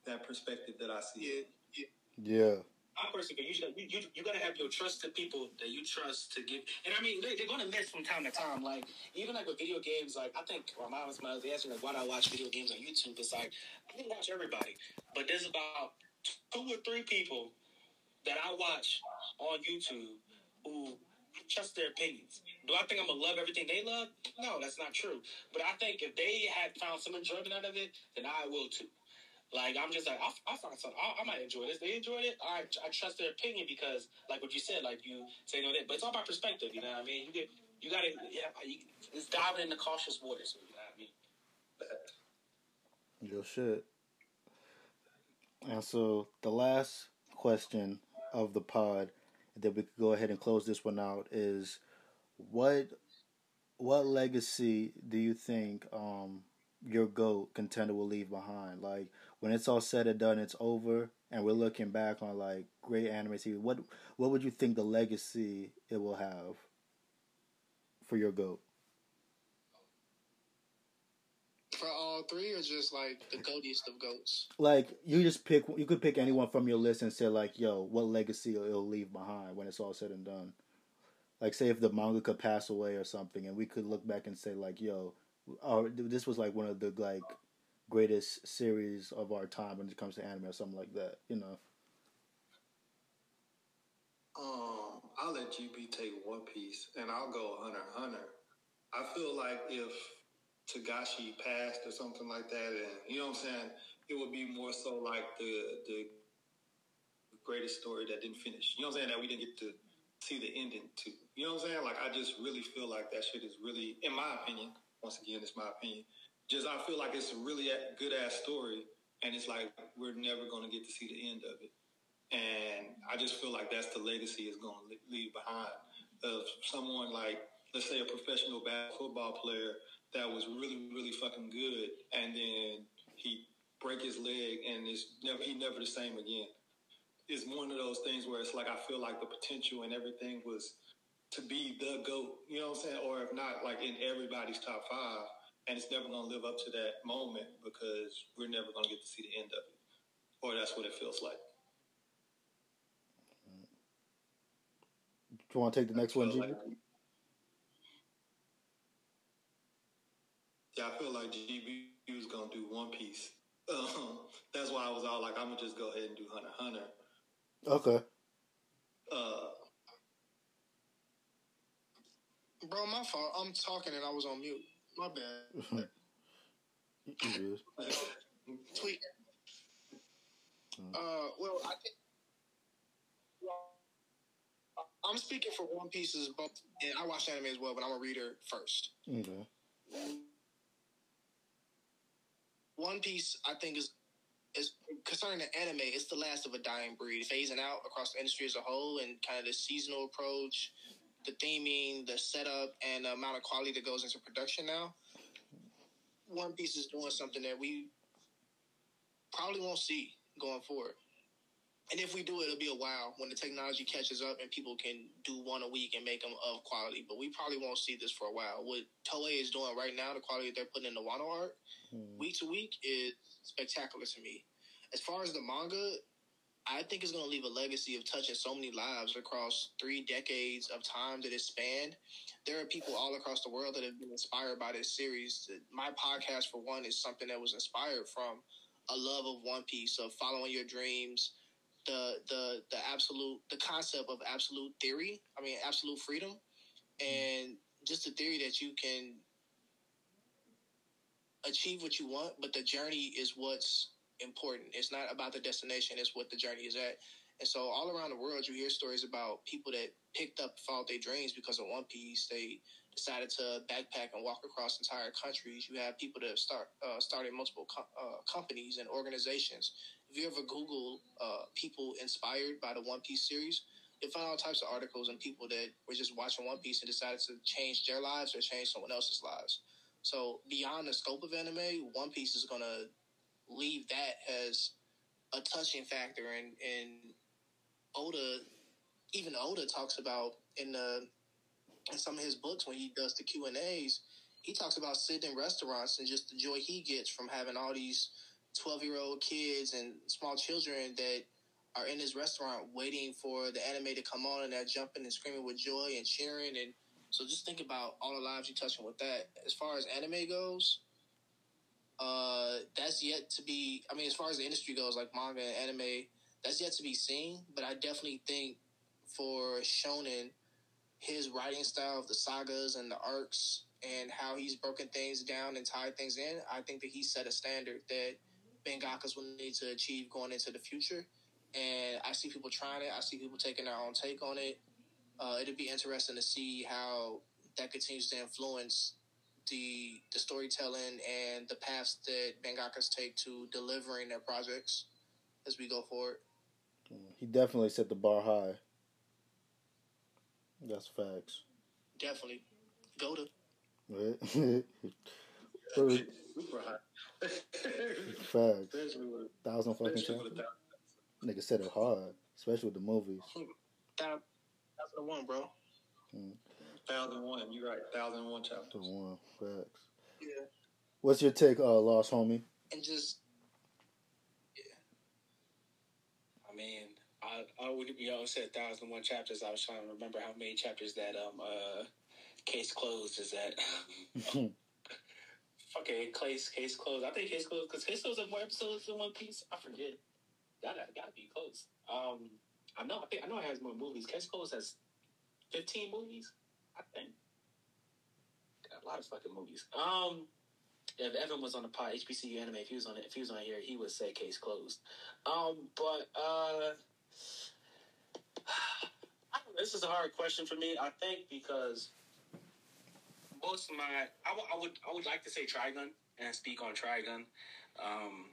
that perspective that I see. Yeah, yeah, I personally, you, should, you, you, you gotta have your trusted people that you trust to give. And I mean, they, they're gonna miss from time to time. Like even like with video games, like I think well, my was my answer like why do I watch video games on YouTube? It's like I don't watch everybody, but there's about two or three people that I watch on YouTube who trust their opinions. Do I think I'm gonna love everything they love? No, that's not true. But I think if they had found some enjoyment out of it, then I will too. Like I'm just like I'll, I'll find something. I, I might enjoy this. They enjoyed it. I, I trust their opinion because, like what you said, like you say no that, but it's all about perspective. You know what I mean? You get you gotta yeah. You, it's diving into cautious waters. You know what I mean? your shit. And so the last question of the pod that we could go ahead and close this one out is what what legacy do you think um your goat contender will leave behind? Like when it's all said and done, it's over, and we're looking back on like great anime TV. What what would you think the legacy it will have for your goat? For all three, or just like the goatiest of goats. Like you just pick, you could pick anyone from your list and say like, "Yo, what legacy it'll leave behind when it's all said and done." Like, say if the manga could pass away or something, and we could look back and say like, "Yo, our, this was like one of the like greatest series of our time when it comes to anime or something like that," you know? Um, I'll let GB take One Piece, and I'll go Hunter Hunter. I feel like if Togashi passed or something like that, and you know what I'm saying, it would be more so like the the greatest story that didn't finish. You know what I'm saying? That we didn't get to see the ending to. You know what I'm saying? Like I just really feel like that shit is really, in my opinion. Once again, it's my opinion. Just I feel like it's a really good ass story, and it's like we're never going to get to see the end of it. And I just feel like that's the legacy is going to leave behind of someone like, let's say, a professional football player that was really, really fucking good, and then he break his leg and it's never he never the same again. It's one of those things where it's like I feel like the potential and everything was to be the goat, you know what I'm saying? Or if not, like in everybody's top five, and it's never to live up to that moment because we're never to get to see the end of it, or that's what it feels like. Do you want to take the next one, like- yeah, I feel like GB was gonna do One Piece. Um, that's why I was all like, I'm gonna just go ahead and do Hunter Hunter. Okay. Uh, bro, my fault. I'm talking and I was on mute. My bad. [LAUGHS] You good. [LAUGHS] Tweet. Uh, well, I think. Well, I'm speaking for One Piece's both, and I watch anime as well, but I'm a reader first. Okay. One Piece, I think, is is concerning the anime. It's the last of a dying breed, phasing out across the industry as a whole, and kind of the seasonal approach, the theming, the setup, and the amount of quality that goes into production now. One Piece is doing something that we probably won't see going forward. And if we do, it, it'll be a while when the technology catches up and people can do one a week and make them of quality. But we probably won't see this for a while. What Toei is doing right now, the quality they're putting in the Wano arc, hmm. week to week, is spectacular to me. As far as the manga, I think it's going to leave a legacy of touching so many lives across three decades of time that it spanned. There are people all across the world that have been inspired by this series. My podcast, for one, is something that was inspired from a love of One Piece, of following your dreams, the the the absolute the concept of absolute theory. I mean, absolute freedom, and just the theory that you can achieve what you want, but the journey is what's important. It's not about the destination; it's what the journey is at. And so, all around the world, you hear stories about people that picked up, followed their dreams because of One Piece. They decided to backpack and walk across entire countries. You have people that start uh, started multiple co- uh, companies and organizations. If you ever Google uh, people inspired by the One Piece series, you'll find all types of articles and people that were just watching One Piece and decided to change their lives or change someone else's lives. So beyond the scope of anime, One Piece is going to leave that as a touching factor. And, and Oda, even Oda talks about in the in some of his books when he does the Q and A's, he talks about sitting in restaurants and just the joy he gets from having all these twelve year old kids and small children that are in this restaurant waiting for the anime to come on and they're jumping and screaming with joy and cheering and so just think about all the lives you're touching with that. As far as anime goes, uh, that's yet to be. I mean, as far as the industry goes, like manga and anime, that's yet to be seen. But I definitely think for Shonen, his writing style of the sagas and the arcs and how he's broken things down and tied things in, I think that he set a standard that mangakas will need to achieve going into the future. And I see people trying it. I see people taking their own take on it. Uh, it'd be interesting to see how that continues to influence the the storytelling and the paths that mangakas take to delivering their projects as we go forward. He definitely set the bar high. That's facts. Definitely. Go to Right? [LAUGHS] Super high. Facts. Especially with, Thousand fucking especially with chapters. Nigga said it hard, especially with the movies. that. That's the one, bro. thousand one. You're right. Thousand one The chapters. one facts. Yeah. What's your take, uh, Lost Homie? And just yeah. I mean, I, I would, you know, said thousand one chapters. I was trying to remember how many chapters that um uh case closed is that. [LAUGHS] Fucking case case closed. I think case closed because case closed have more episodes than One Piece. I forget. Gotta gotta be close. Um, I know. I think I know it has more movies. Case closed has fifteen movies. I think. Got a lot of fucking movies. Um. If Evan was on the pod, HBCU anime, if he was on it, if he was on here, he would say case closed. Um, but uh, [SIGHS] this is a hard question for me. I think because most of my, I, w- I would, I would like to say Trigun and speak on Trigun. Um,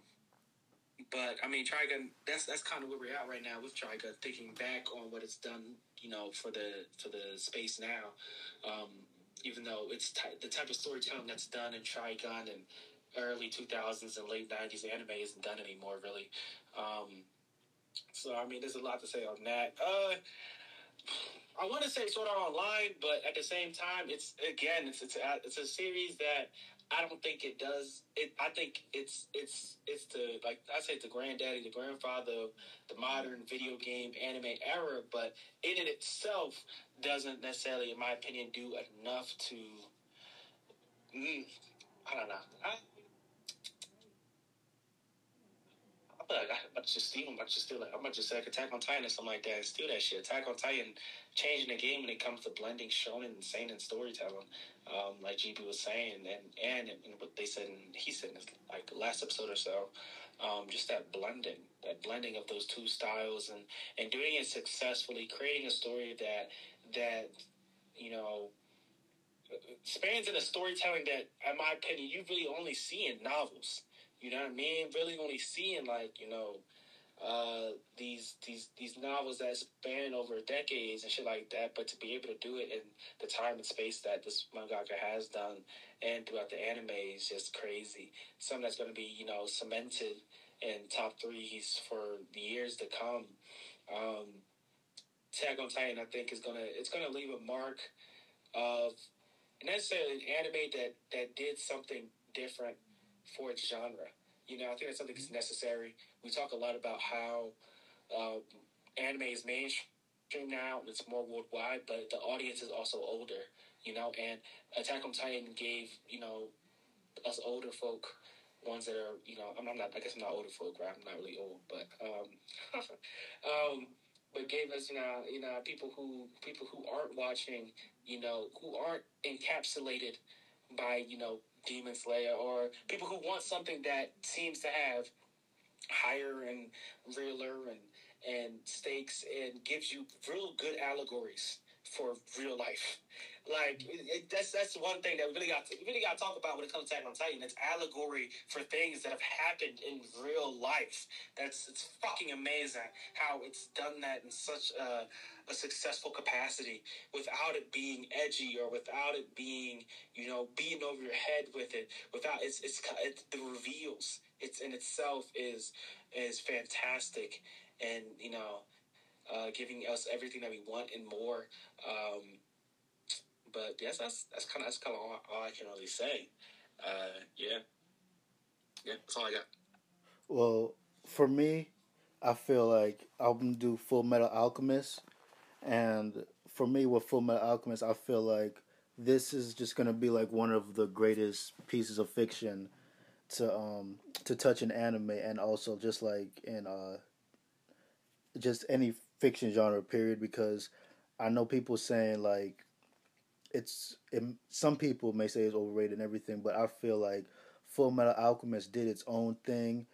but I mean, Trigun, that's that's kind of where we're at right now with Trigun. Thinking back on what it's done, you know, for the for the space now. Um, even though it's the type of storytelling that's done in Trigun and early 2000s and late 90s anime isn't done anymore, really. Um, so, I mean, there's a lot to say on that. Uh, I want to say Sword Art Online, but at the same time, it's again, it's it's a, it's a series that I don't think it does. It I think it's it's it's the like I said, the granddaddy, the grandfather of the modern video game anime era, but in it itself doesn't necessarily, in my opinion, do enough to. Mm, I don't know. I, I feel like I, I just steal them. I just steal it. I'm gonna just like Attack on Titan or something like that and steal that shit. Attack on Titan changing the game when it comes to blending shonen and seinen storytelling. Um, like GB was saying, and and, and what they said, and he said in his, like last episode or so, um, just that blending, that blending of those two styles, and and doing it successfully, creating a story that that you know spans in a storytelling that, in my opinion, you really only see in novels. You know what I mean? Really only seeing like you know uh, these these these novels that span over decades and shit like that. But to be able to do it in the time and space that this mangaka has done and throughout the anime is just crazy. Something that's going to be you know cemented in top threes for the years to come. Um, Tag on Titan, I think, is gonna it's gonna leave a mark of necessarily an anime that that did something different for its genre. You know, I think that's something that's necessary. We talk a lot about how uh, anime is mainstream now and it's more worldwide, but the audience is also older. You know, and Attack on Titan gave you know us older folk ones that are you know I'm not I guess I'm not older folk right I'm not really old but um [LAUGHS] um but gave us you know you know people who people who aren't watching you know who aren't encapsulated by you know Demon Slayer or people who want something that seems to have higher and realer and and stakes and gives you real good allegories for real life. Like it, it, that's that's one thing that we really got to, we really got to talk about when it comes to Attack on Titan. It's allegory for things that have happened in real life. That's it's fucking amazing how it's done that in such a, a successful capacity without it being edgy or without it being you know beating over your head with it. Without it's it's, it's the reveals. It's in itself is is fantastic, and you know. Uh, giving us everything that we want and more. Um, but yes, that's that's kind of that's kind of all, all, I can really say. Uh, yeah, yeah, that's all I got. Well, for me, I feel like I'm gonna do Full Metal Alchemist, and for me, with Full Metal Alchemist, I feel like this is just gonna be like one of the greatest pieces of fiction to um to touch an anime, and also just like in uh just any fiction genre period because I know people saying like it's it, some people may say it's overrated and everything, but I feel like Full Metal Alchemist did its own thing,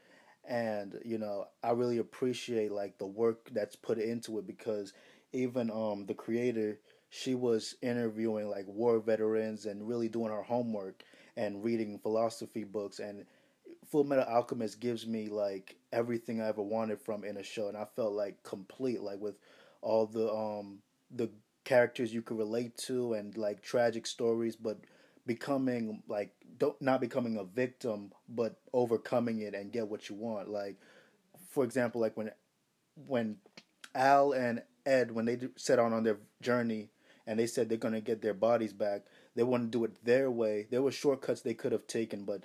and you know I really appreciate like the work that's put into it because even um the creator she was interviewing like war veterans and really doing her homework and reading philosophy books. And Full Metal Alchemist gives me like everything I ever wanted from in a show. And I felt like complete like with all the um the characters you could relate to and like tragic stories, but becoming like don't not becoming a victim, but overcoming it and get what you want. Like, for example, like when when Al and Ed when they set out on their journey and they said they're gonna get their bodies back, they want to do it their way. There were shortcuts they could have taken, but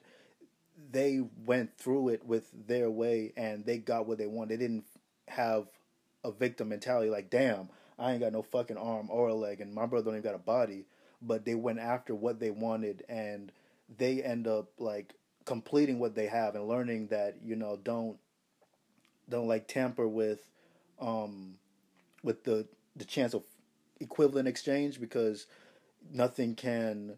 they went through it with their way and they got what they wanted. They didn't have a victim mentality like, damn, I ain't got no fucking arm or a leg, and my brother don't even got a body. But they went after what they wanted, and they end up like completing what they have and learning that you know don't don't like tamper with um with the the chance of equivalent exchange because nothing can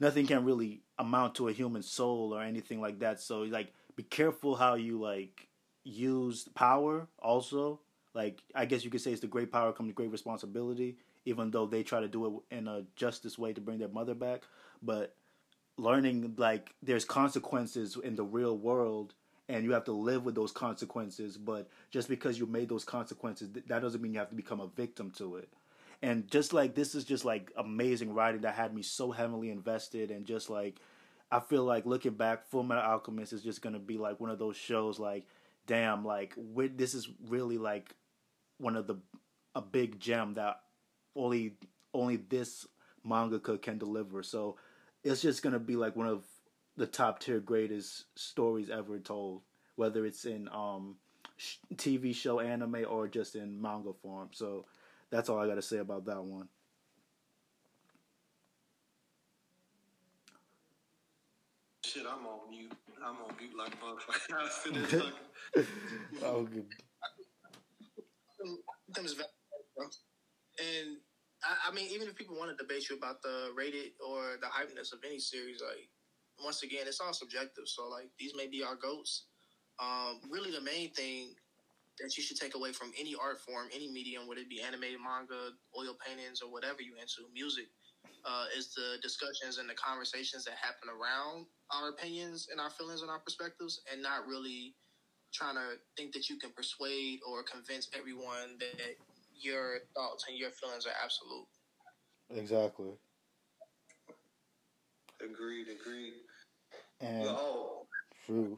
nothing can really amount to a human soul or anything like that so like be careful how you like use power also like I guess you could say it's the great power comes great responsibility. Even though they try to do it in a justice way to bring their mother back, but learning like there's consequences in the real world and you have to live with those consequences but just because you made those consequences that doesn't mean you have to become a victim to it and just like this is just like amazing writing that had me so heavily invested and just like i feel like looking back full metal alchemist is just gonna be like one of those shows like damn like this is really like one of the a big gem that only only this mangaka can deliver. So it's just gonna be like one of the top tier greatest stories ever told, whether it's in um, TV show, anime, or just in manga form. So that's all I got to say about that one. Shit, I'm on mute. I'm on mute like motherfucker. [LAUGHS] [LAUGHS] [LAUGHS] oh, good. Valid. And I, I mean, even if people want to debate you about the rated or the hypeness of any series, like once again, it's all subjective. So like these may be our goats. Um, really, the main thing that you should take away from any art form, any medium, whether it be animated manga, oil paintings, or whatever you into, music, uh, is the discussions and the conversations that happen around our opinions and our feelings and our perspectives, and not really trying to think that you can persuade or convince everyone that your thoughts and your feelings are absolute. Exactly. Agreed, agreed. And oh, true.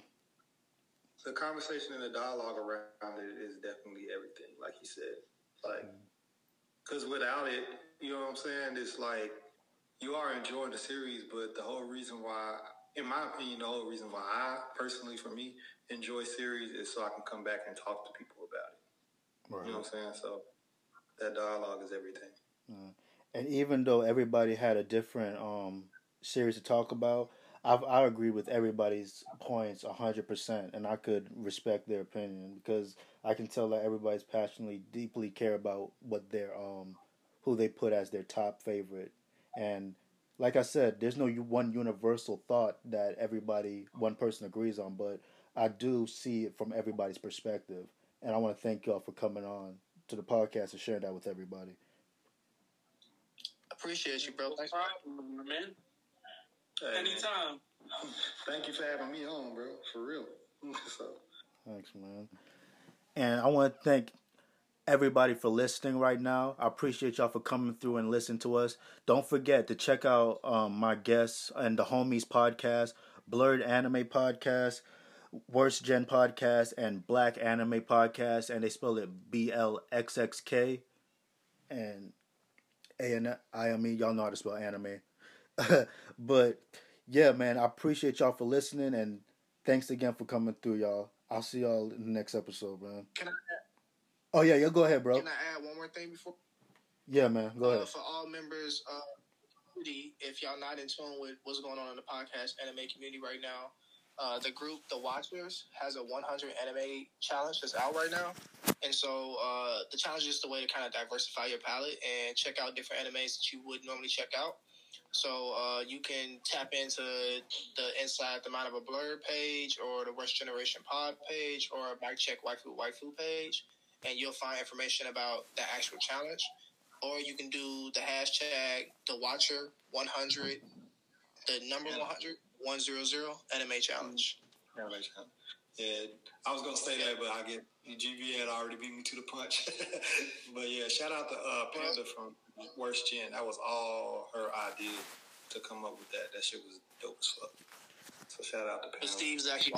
the conversation and the dialogue around it is definitely everything, like you said. Like, mm. because without it, you know what I'm saying? It's like you are enjoying the series, but the whole reason why, in my opinion, the whole reason why I personally, for me, enjoy series is so I can come back and talk to people about it. Right. You know what I'm saying? So that dialogue is everything. And even though everybody had a different um series to talk about, I I agree with everybody's points hundred percent, and I could respect their opinion because I can tell that everybody's passionately, deeply care about what their um who they put as their top favorite, and like I said, there's no one universal thought that everybody one person agrees on, but I do see it from everybody's perspective, and I want to thank y'all for coming on to the podcast and sharing that with everybody. Appreciate you, bro. No problem, man. Hey, Anytime. Thank you for having me on, bro. For real. [LAUGHS] so Thanks, man. And I want to thank everybody for listening right now. I appreciate y'all for coming through and listening to us. Don't forget to check out um, my guests and the Homies podcast, Blerd Anime podcast, Worst Gen podcast, and Blxxk Anime podcast. And they spell it B L X X K and A N I M E. Y'all know how to spell anime. [LAUGHS] but yeah, man, I appreciate y'all for listening and thanks again for coming through, y'all. I'll see y'all in the next episode, man. Can I Oh yeah, yeah, go ahead, bro. can I add one more thing before? Yeah, man, go Uh, ahead. for all members of the community, if y'all not in tune with what's going on in the podcast anime community right now, uh, the group The Watchers has a 100 anime challenge that's out right now. And so uh, the challenge is just a way to kind of diversify your palette and check out different animes that you would normally check out. So uh, you can tap into the Inside the Mind of a Blerd page or the Worst Generation Pod page or Mic Check Waifu Waifu page, and you'll find information about the actual challenge or you can do the hashtag the watcher 100 the number 100 100 anime challenge yeah, like, uh, yeah, I was gonna say that, but I get GB had already beat me to the punch. [LAUGHS] but yeah, shout out to uh, Panda from Worst Gen. That was all her idea to come up with that. That shit was dope as fuck. So shout out to but Panda. steve's actually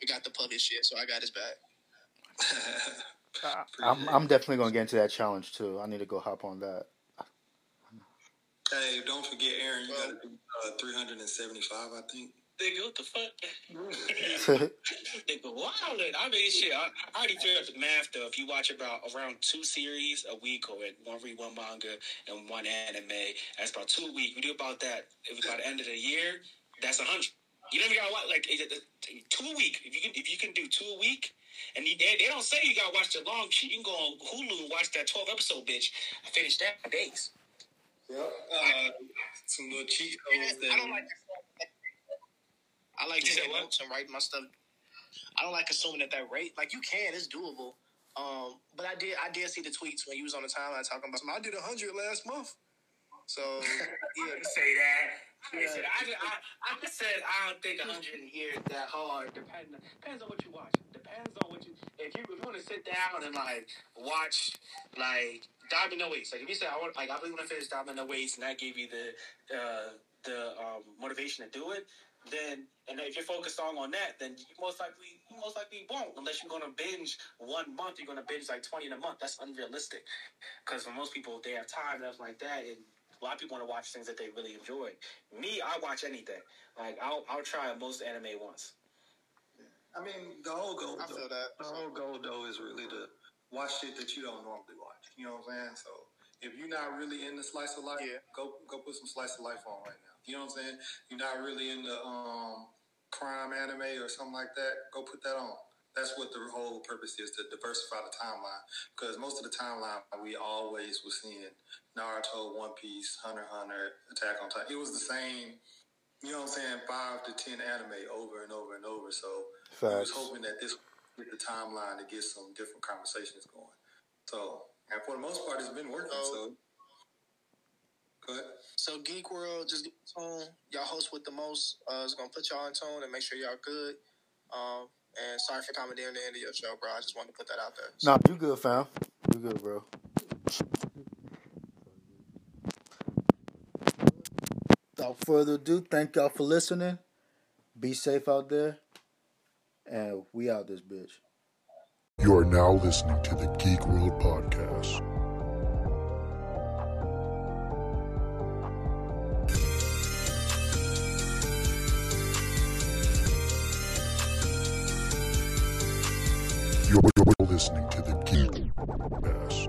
we got the public shit so i got his back [LAUGHS] I'm I'm definitely gonna get into that challenge too. I need to go hop on that. Hey, don't forget, Aaron. You got to do uh, 375, I think. Nigga, what the fuck? [LAUGHS] Nigga, wow. I mean, shit, I, I already figured out the math, though. If you watch about around two series a week or one read one manga and one anime, that's about two a week. We do about that. If by the end of the year, that's a hundred. You don't even got to watch, like, it- it- two a week. If you can, if you can do two a week, and they, they don't say you got to watch the long shit. You can go on Hulu and watch that 12 episode bitch. I finished that in days. Yep. Uh, some little cheat codes that. i don't like i like You said taking notes and writing my stuff i don't like assuming at that rate like you can it's doable um but i did i did see the tweets when you was on the timeline talking about some i did 100 last month so [LAUGHS] yeah say that. I, said, I, just, I, I said I don't think 100 here is that hard. Depends depends on what you watch. On you. If you if you want to sit down and like watch like Diamond no Ace, like if you say I want like I really want to finish Diamond no Ace, and that gave you the uh, the um, motivation to do it, then and if you're focused on on that, then you most likely you most likely won't unless you're going to binge one month. You're going to binge like 20 in a month. That's unrealistic because for most people they have time and like that and. A lot of people want to watch things that they really enjoy. Me, I watch anything. Like I'll I'll try most anime once. I mean, the whole goal, I though, feel that. the whole goal though is really to watch shit that you don't normally watch. You know what I'm saying? So if you're not really into slice of life, Yeah. go go put some slice of life on right now. You know what I'm saying? You're not really into um crime anime or something like that. Go put that on. that's what the whole purpose is to diversify the timeline. Because most of the timeline we always was seeing Naruto, One Piece, Hunter Hunter, Attack on Titan. It was the same, you know what I'm saying, five to ten anime over and over and over. So I was hoping that this would be the timeline to get some different conversations going. So and for the most part, it's been working. So go ahead. So Geek World, just get in tune. Y'all host with the most. Uh, is gonna put y'all in tune and make sure y'all good. Um, and sorry for coming commandeering the end of your show, bro. I just wanted to put that out there. Nah, you good, fam. You good, bro. Without further ado, thank y'all for listening. Be safe out there. And we out this bitch. You are now listening to the Geek World Podcast. You're, you're listening to the Geek Podcast.